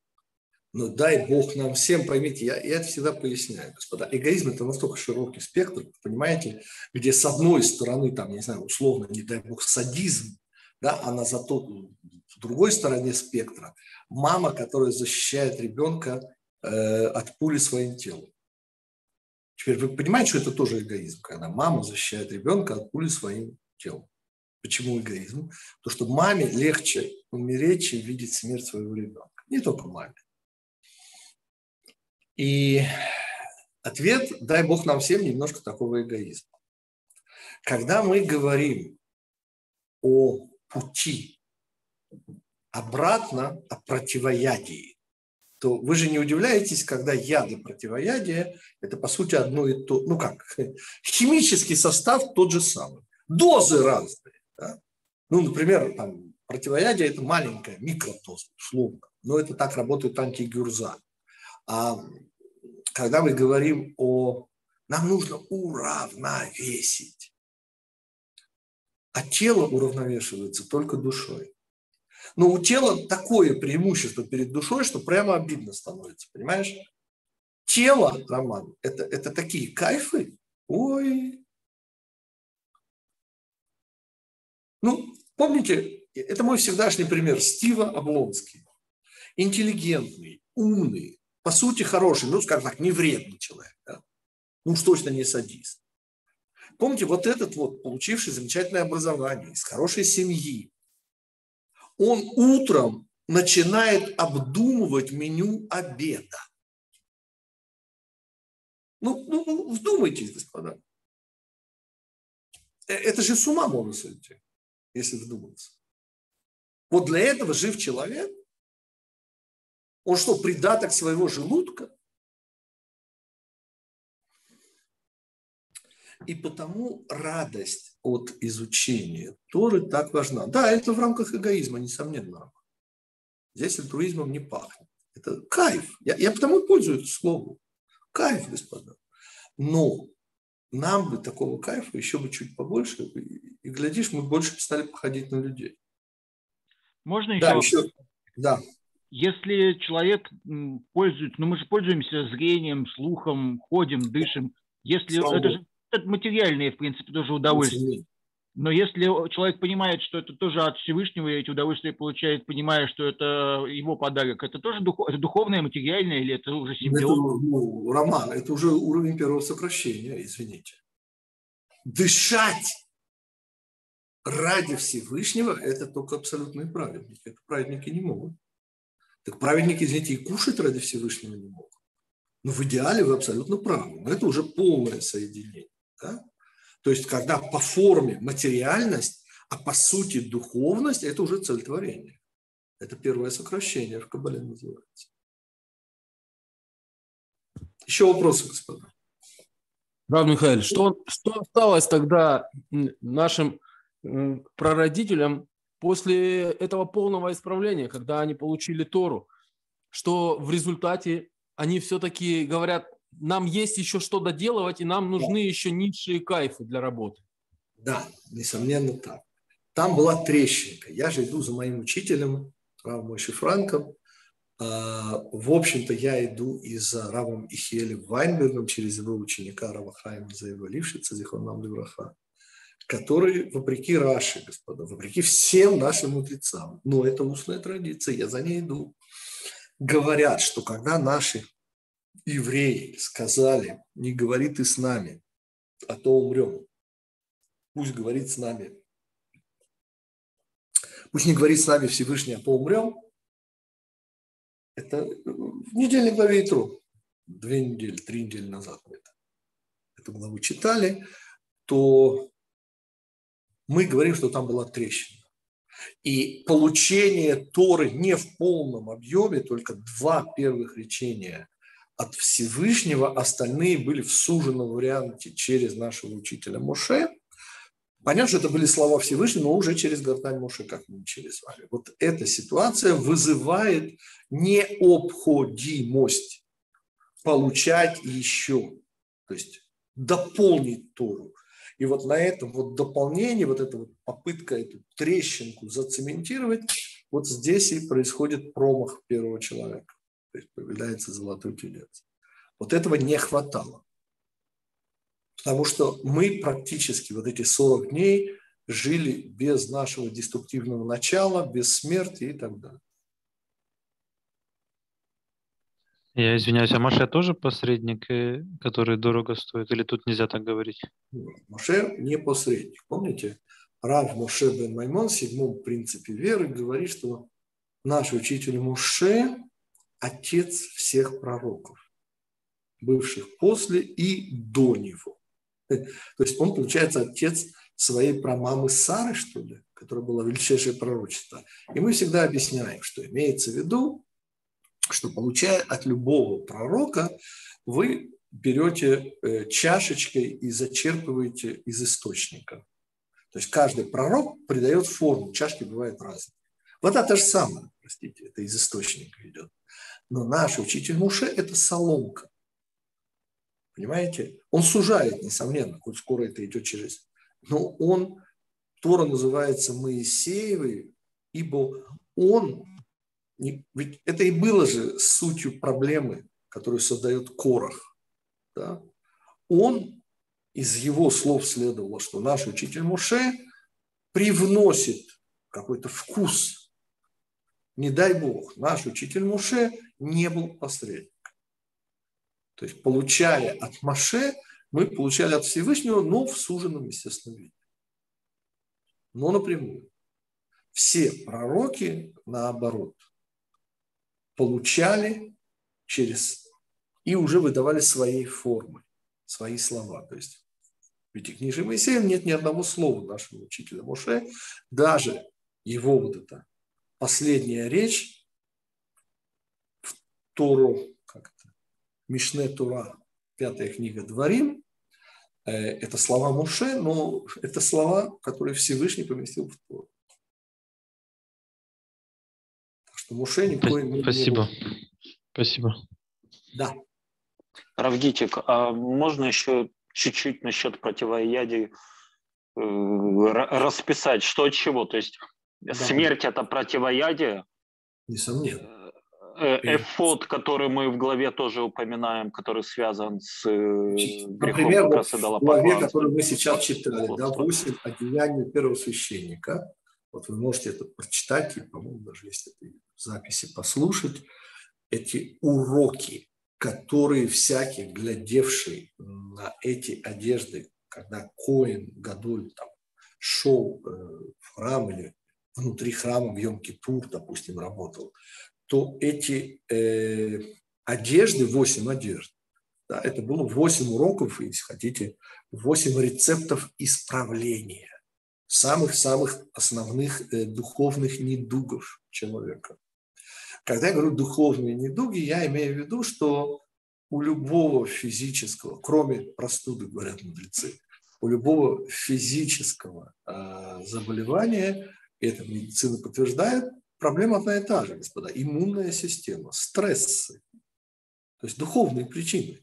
S1: Но дай Бог нам всем, поймите, я, я это всегда поясняю, господа, эгоизм – это настолько широкий спектр, понимаете, где с одной стороны, там, не знаю, условно, не дай Бог, садизм, да, а на зато с другой стороне спектра мама, которая защищает ребенка э, от пули своим телом. Теперь вы понимаете, что это тоже эгоизм, когда мама защищает ребенка от пули своим телом. Почему эгоизм? Потому что маме легче умереть, чем видеть смерть своего ребенка. Не только маме. И ответ, дай Бог нам всем немножко такого эгоизма. Когда мы говорим о пути обратно о противоядии, то вы же не удивляетесь, когда яды противоядия – это, по сути, одно и то, ну как, [laughs] химический состав тот же самый, дозы разные. Да? Ну, например, там, противоядие – это маленькая микродоза, условно, но это так работает антигюрза. А когда мы говорим о нам нужно уравновесить, а тело уравновешивается только душой. Но у тела такое преимущество перед душой, что прямо обидно становится, понимаешь? Тело, Роман, это, это такие кайфы, ой, Ну, помните, это мой всегдашний пример Стива Облонский. Интеллигентный, умный, по сути хороший, ну, скажем так, не вредный человек. Да? Ну уж точно не садист. Помните, вот этот вот, получивший замечательное образование, из хорошей семьи, он утром начинает обдумывать меню обеда. Ну, ну, ну вдумайтесь, господа. Э, это же с ума можно сойти если вдуматься. Вот для этого жив человек. Он что, придаток своего желудка? И потому радость от изучения Торы так важна. Да, это в рамках эгоизма, несомненно. Здесь альтруизмом не пахнет. Это кайф. Я, я потому и пользуюсь словом. Кайф, господа. Но нам бы такого кайфа еще бы чуть побольше, и, и глядишь, мы больше стали походить на людей.
S5: Можно еще? Да, еще, да. Если человек пользуется, ну мы же пользуемся зрением, слухом, ходим, дышим, если Слава это же это материальные, в принципе, тоже удовольствие. Но если человек понимает, что это тоже от Всевышнего, и эти удовольствия получает, понимая, что это его подарок, это тоже дух, это духовное, материальное, или это уже
S1: симбиоз? Это, ну, Роман, это уже уровень первого сокращения, извините. Дышать ради Всевышнего – это только абсолютные праведники. Это праведники не могут. Так праведники, извините, и кушать ради Всевышнего не могут. Но в идеале вы абсолютно правы. Но это уже полное соединение. Да? То есть, когда по форме материальность, а по сути духовность – это уже цель творения. Это первое сокращение в Кабале называется. Еще вопросы, господа?
S6: Рав Михаил, что, что осталось тогда нашим прародителям после этого полного исправления, когда они получили Тору, что в результате они все-таки говорят, нам есть еще что доделывать, и нам нужны да. еще низшие кайфы для работы.
S1: Да, несомненно так. Там была трещинка. Я же иду за моим учителем, Равом Мойши Франком, А, в общем-то, я иду и за Равом Ихелем Вайнбергом через его ученика Рава Хайма Заева Лившица, Зихонам Левраха, который, вопреки Раши, господа, вопреки всем нашим мудрецам, но это устная традиция, я за ней иду, говорят, что когда наши евреи сказали, не говори ты с нами, а то умрем, пусть говорит с нами, пусть не говорит с нами Всевышний, а то умрем, это в недельной главе Итро, две недели, три недели назад мы это, эту главу читали, то мы говорим, что там была трещина. И получение Торы не в полном объеме, только два первых речения от Всевышнего, остальные были в суженном варианте через нашего учителя Моше. Понятно, что это были слова Всевышнего, но уже через гортань Моше, как мы учили с вами. Вот эта ситуация вызывает необходимость получать еще, то есть дополнить Тору. И вот на этом вот дополнении, вот эта вот попытка эту трещинку зацементировать, вот здесь и происходит промах первого человека. То есть появляется золотой телец. Вот этого не хватало. Потому что мы практически вот эти 40 дней жили без нашего деструктивного начала, без смерти и так далее.
S3: Я извиняюсь, а Маше тоже посредник, э, который дорого стоит? Или тут нельзя так говорить?
S1: Маше не посредник. Помните, Рав Моше бен Маймон в седьмом принципе веры говорит, что наш учитель Моше – отец всех пророков, бывших после и до него. То есть он, получается, отец своей прамамы Сары, что ли, которая была величайшее пророчество. И мы всегда объясняем, что имеется в виду что получая от любого пророка, вы берете э, чашечкой и зачерпываете из источника. То есть каждый пророк придает форму, чашки бывают разные. Вода та же самая, простите, это из источника идет. Но наш учитель Муше – это соломка. Понимаете? Он сужает, несомненно, хоть скоро это идет через... Но он, Тора называется Моисеевой, ибо он ведь это и было же сутью проблемы, которую создает Корах. Да? Он, из его слов следовало, что наш учитель Муше привносит какой-то вкус. Не дай Бог, наш учитель Муше не был посредником. То есть, получая от Маше, мы получали от Всевышнего, но в суженном, естественном виде. Но напрямую. Все пророки наоборот – получали через и уже выдавали своей формы, свои слова. То есть в Пятикнижии Моисея нет ни одного слова нашего учителя Моше, даже его вот эта последняя речь в Тору, как это, Мишне Тура, пятая книга Дворим, э, это слова Моше, но это слова, которые Всевышний поместил в Тору.
S3: что Муше никакой не Спасибо. Спасибо.
S1: Да.
S2: Равгитик, а можно еще чуть-чуть насчет противоядий э, расписать, что от чего? То есть да. смерть – это противоядие?
S1: Несомненно.
S2: Э, э, эфот, который мы в главе тоже упоминаем, который связан с грехом
S1: Например, вот в главе, который мы сейчас читали, вот. да, 8 одеяний первого священника. Вот вы можете это прочитать, и, по-моему, даже если это записи послушать эти уроки, которые всякий, глядевший на эти одежды, когда Коин Гадоль там шел э, в храм или внутри храма в Йом-Кипур, допустим, работал, то эти э, одежды, 8 одежд, да, это было 8 уроков, если хотите, 8 рецептов исправления самых-самых основных э, духовных недугов человека. Когда я говорю духовные недуги, я имею в виду, что у любого физического, кроме простуды, говорят мудрецы, у любого физического э, заболевания, и это медицина подтверждает, проблема одна и та же, господа, иммунная система, стрессы, то есть духовные причины.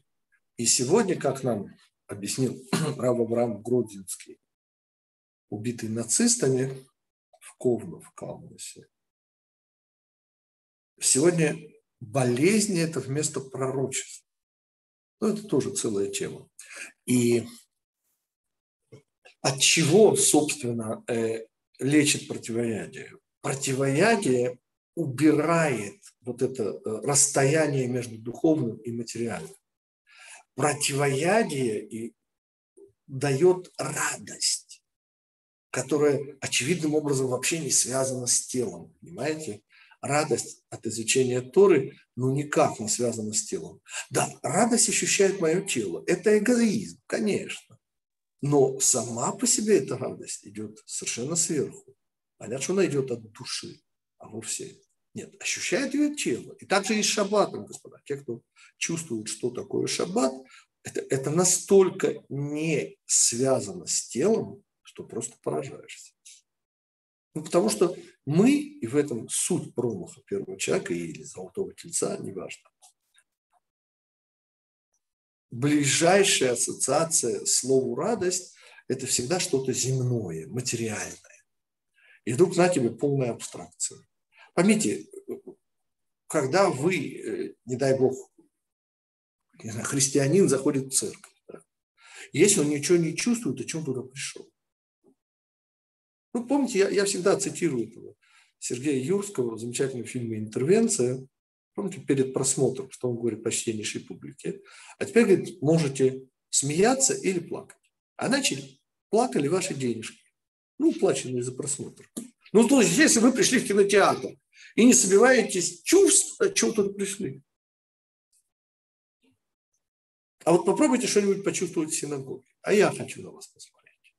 S1: И сегодня, как нам объяснил [clears throat] Рав Абрам Гродзинский, убитый нацистами в Ковно, в Калмасе, Сегодня болезни – это вместо пророчества. Ну, это тоже целая тема. И от чего, собственно, э, лечит противоядие? Противоядие убирает вот это э, расстояние между духовным и материальным. Противоядие и дает радость, которая очевидным образом вообще не связана с телом, понимаете? Радость от изучения Торы, ну, никак не связана с телом. Да, радость ощущает мое тело. Это эгоизм, конечно. Но сама по себе эта радость идет совершенно сверху. Понятно, что она идет от души, а вовсе нет. Ощущает ее тело. И также и с шаббатом, господа. Те, кто чувствует, что такое шаббат, это, это настолько не связано с телом, что просто поражаешься. Ну, потому что мы, и в этом суть промаха первого человека или золотого тельца, неважно, ближайшая ассоциация слову «радость» – это всегда что-то земное, материальное. И вдруг, знаете, полная абстракция. Поймите, когда вы, э, не дай бог, христианин заходит в церковь, да, если он ничего не чувствует, о чем туда пришел? Ну, помните, я, я всегда цитирую этого Сергея Юрского в замечательном фильме «Интервенция», Помните, перед просмотром, что он говорит почтеннейшей публике. А теперь, говорит, можете смеяться или плакать. А начали плакали ваши денежки. Ну, уплаченные за просмотр. Ну, то есть, если вы пришли в кинотеатр и не собираетесь чувств, от чего туда пришли. А вот попробуйте что-нибудь почувствовать в синагоге. А я хочу на вас посмотреть.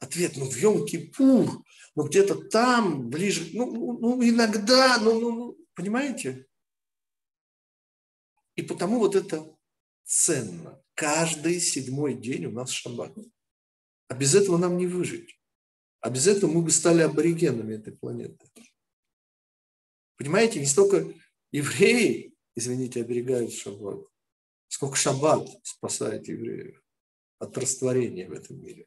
S1: Ответ, ну, в Йом-Кипур, ну, где-то там, ближе, ну, ну, ну иногда, ну, ну, ну Понимаете? И потому вот это ценно. Каждый седьмой день у нас шаббат. А без этого нам не выжить. А без этого мы бы стали аборигенами этой планеты. Понимаете, не столько евреи, извините, оберегают шаббат, сколько шаббат спасает евреев от растворения в этом мире.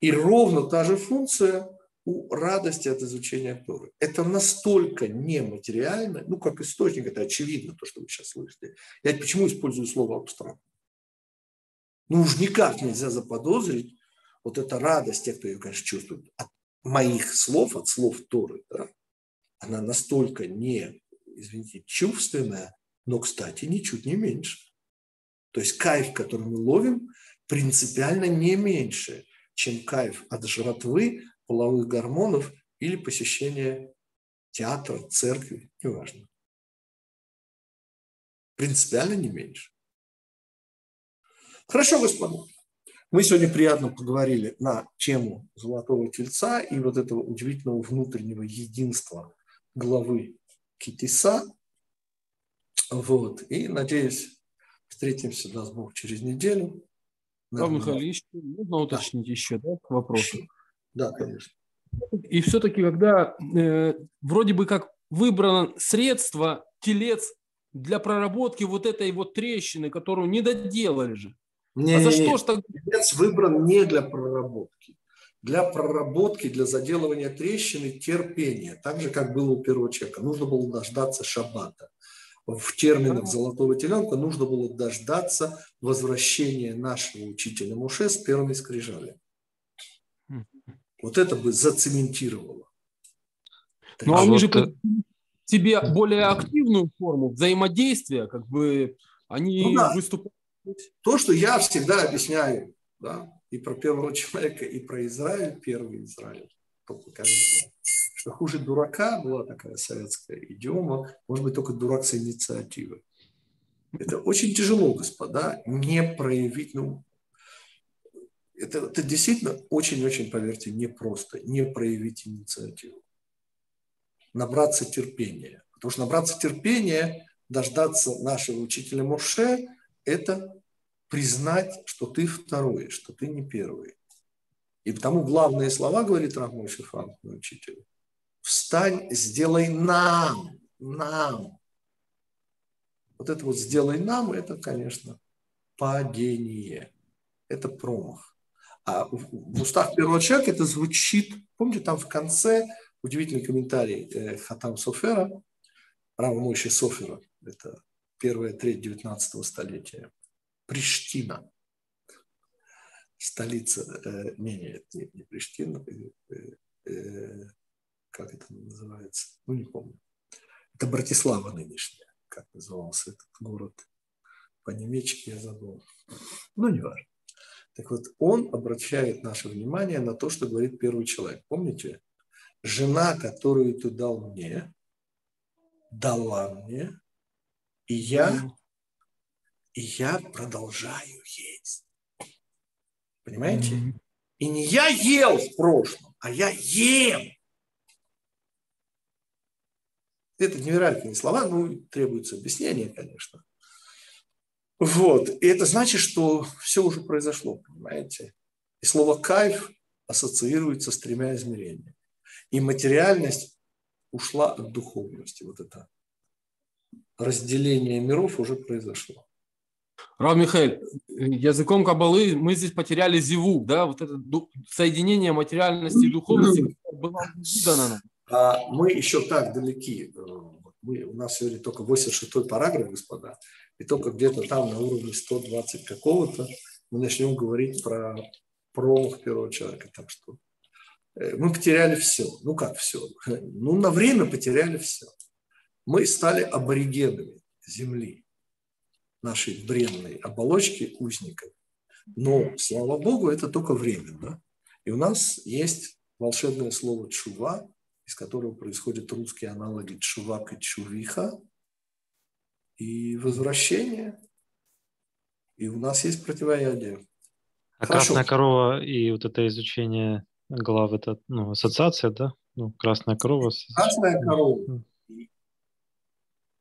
S1: И ровно та же функция у радости от изучения Торы. Это настолько нематериально, ну, как источник, это очевидно, то, что вы сейчас слышите. Я почему использую слово абстрактно? Ну, уж никак нельзя заподозрить вот эта радость, те, кто ее, конечно, чувствует, от моих слов, от слов Торы, да, она настолько не, извините, чувственная, но, кстати, ничуть не меньше. То есть кайф, который мы ловим, принципиально не меньше, чем кайф от жратвы, половых гормонов или посещение театра, церкви, неважно. Принципиально не меньше. Хорошо, господа. Мы сегодня приятно поговорили на тему Золотого Тельца и вот этого удивительного внутреннего единства главы Китиса. Вот. И, надеюсь, встретимся, даст Бог, через неделю.
S6: Рав Михайлович, можно уточнить да. еще, да, к вопросу?
S1: Да, конечно.
S6: И все-таки, когда э, вроде бы как выбрано средство, телец для проработки вот этой вот трещины, которую не доделали же.
S1: Не, а за что ж так? Телец выбран не для проработки. Для проработки, для заделывания трещины терпения. Так же, как было у первого человека. Нужно было дождаться шаббата. В терминах золотого теленка нужно было дождаться возвращения нашего учителя Муше с первыми скрижалями. Вот это бы зацементировало.
S6: Ну, а они же вот... тебе более активную форму взаимодействия, как бы они ну, да. выступают.
S1: То, что я всегда объясняю, да, и про первого [laughs] человека, и про Израиль, первый Израиль, что хуже дурака была такая советская идиома, может быть, только дурак с инициативой. Это очень тяжело, господа, не проявить, ну, это, это действительно очень-очень, поверьте, непросто не проявить инициативу. Набраться терпения. Потому что набраться терпения, дождаться нашего учителя Моше, это признать, что ты второй, что ты не первый. И потому главные слова, говорит Рамой Шифан, мой учитель, встань, сделай нам, нам. Вот это вот сделай нам, это, конечно, падение. Это промах. А в устах первого человека это звучит, помните, там в конце удивительный комментарий э, Хатам Софера, Рава Софера, это первая треть 19 столетия. Приштина, столица, э, не, не, не, не Приштина, э, э, как это называется, ну не помню. Это Братислава нынешняя, как назывался этот город. По-немечески я забыл. Ну, не важно. Так вот, он обращает наше внимание на то, что говорит первый человек. Помните? Жена, которую ты дал мне, дала мне, и я, и я продолжаю есть. Понимаете? И не я ел в прошлом, а я ем. Это невероятные слова, ну, требуется объяснение, конечно. Вот. И это значит, что все уже произошло, понимаете? И слово «кайф» ассоциируется с тремя измерениями. И материальность ушла от духовности. Вот это разделение миров уже произошло.
S6: Рав Михаил, языком кабалы мы здесь потеряли зиву, да, вот это соединение материальности и духовности было дано нам.
S1: А мы еще так далеки. Мы, у нас сегодня только 86 параграф, господа, и только где-то там на уровне 120 какого-то мы начнем говорить про промах первого человека. Так что э, мы потеряли все. Ну как все? [laughs] Ну на время потеряли все. Мы стали аборигенами Земли, нашей бренной оболочки узников. Но, слава Богу, это только временно. И у нас есть волшебное слово «чува», из которого происходят русские аналоги «чувак» и «чувиха», и возвращение, и у нас есть противоядие.
S3: А Хорошо. красная корова и вот это изучение глав, это ну, ассоциация, да? Ну, красная корова.
S1: Красная корова.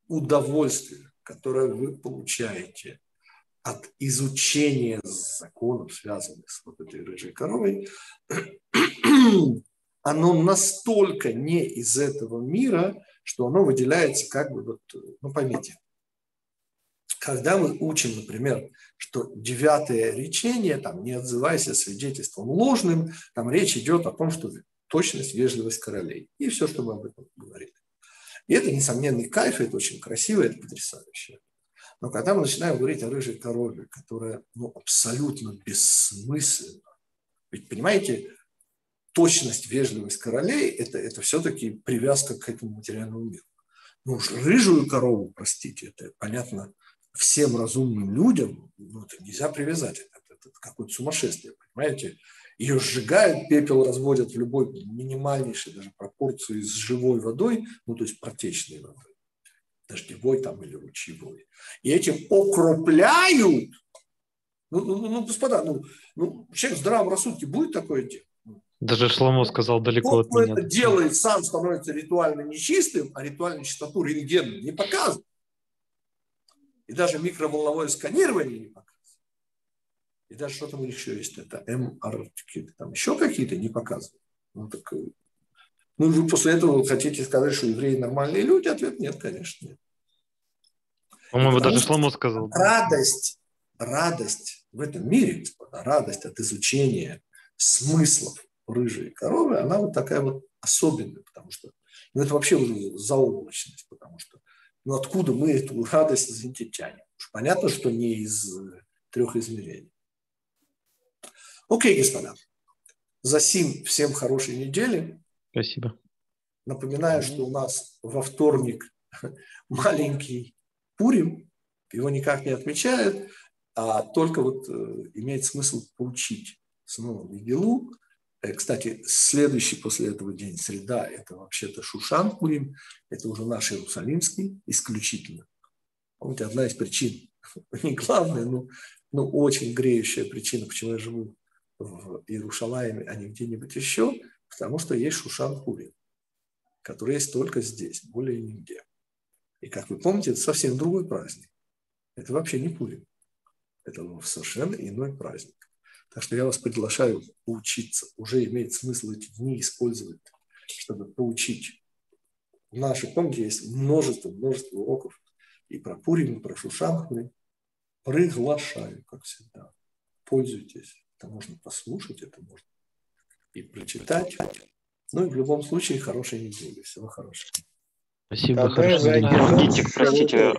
S1: Удовольствие, которое вы получаете от изучения законов, связанных с вот этой рыжей коровой, оно настолько не из этого мира, что оно выделяется как бы, вот, ну поймите, когда мы учим, например, что девятое речение, там, не отзывайся свидетельством ложным, там речь идет о том, что точность, вежливость королей. И все, что мы об этом говорили. И это несомненный кайф, это очень красиво, это потрясающе. Но когда мы начинаем говорить о рыжей корове, которая ну, абсолютно бессмысленна, ведь, понимаете, точность, вежливость королей это, – это все-таки привязка к этому материальному миру. Ну уж рыжую корову, простите, это понятно, всем разумным людям ну, это нельзя привязать. Это, это какое-то сумасшествие, понимаете? Ее сжигают, пепел разводят в любой минимальнейшей даже пропорции с живой водой, ну, то есть протечной водой, дождевой там или ручьевой. И этим окропляют. Ну, ну, ну, господа, ну, ну, человек в здравом рассудке будет такое делать?
S3: Даже Шломо сказал далеко
S1: Тот, от меня. это делает, сам становится ритуально нечистым, а ритуальную чистоту рентген не показывает. И даже микроволновое сканирование не показывает. И даже что там еще есть, это МР, там еще какие-то не показывают. Ну, так, э, ну, вы после этого хотите сказать, что евреи нормальные люди? Ответ нет, конечно, нет.
S3: По-моему, даже Шломо сказал.
S1: Радость, радость в этом мире, господа, радость от изучения смыслов рыжей коровы, она вот такая вот особенная, потому что ну, это вообще уже заоблачность, потому что ну, откуда мы эту радость, извините, тянем? Уж понятно, что не из э, трех измерений. Окей, господа. За сим всем хорошей недели.
S3: Спасибо.
S1: Напоминаю, что у нас во вторник [laughs] маленький Пурим. Его никак не отмечают, а только вот э, имеет смысл поучить снова Мигелу, кстати, следующий после этого день, среда, это вообще-то Шушан Пурим, это уже наш Иерусалимский исключительно. Помните, одна из причин, [laughs] не главная, но, но очень греющая причина, почему я живу в Иерушалайме, а не где-нибудь еще, потому что есть Шушан Пурим, который есть только здесь, более нигде. И, как вы помните, это совсем другой праздник. Это вообще не Пурим. Это совершенно иной праздник. Так что я вас приглашаю поучиться. Уже имеет смысл эти дни использовать, чтобы поучить. В нашей помните есть множество, множество уроков и про Пурим, и про Шушанхны. Приглашаю, как всегда. Пользуйтесь. Это можно послушать, это можно и прочитать. Ну и в любом случае хорошей недели. Всего хорошего.
S3: Спасибо. Гитик,
S2: простите.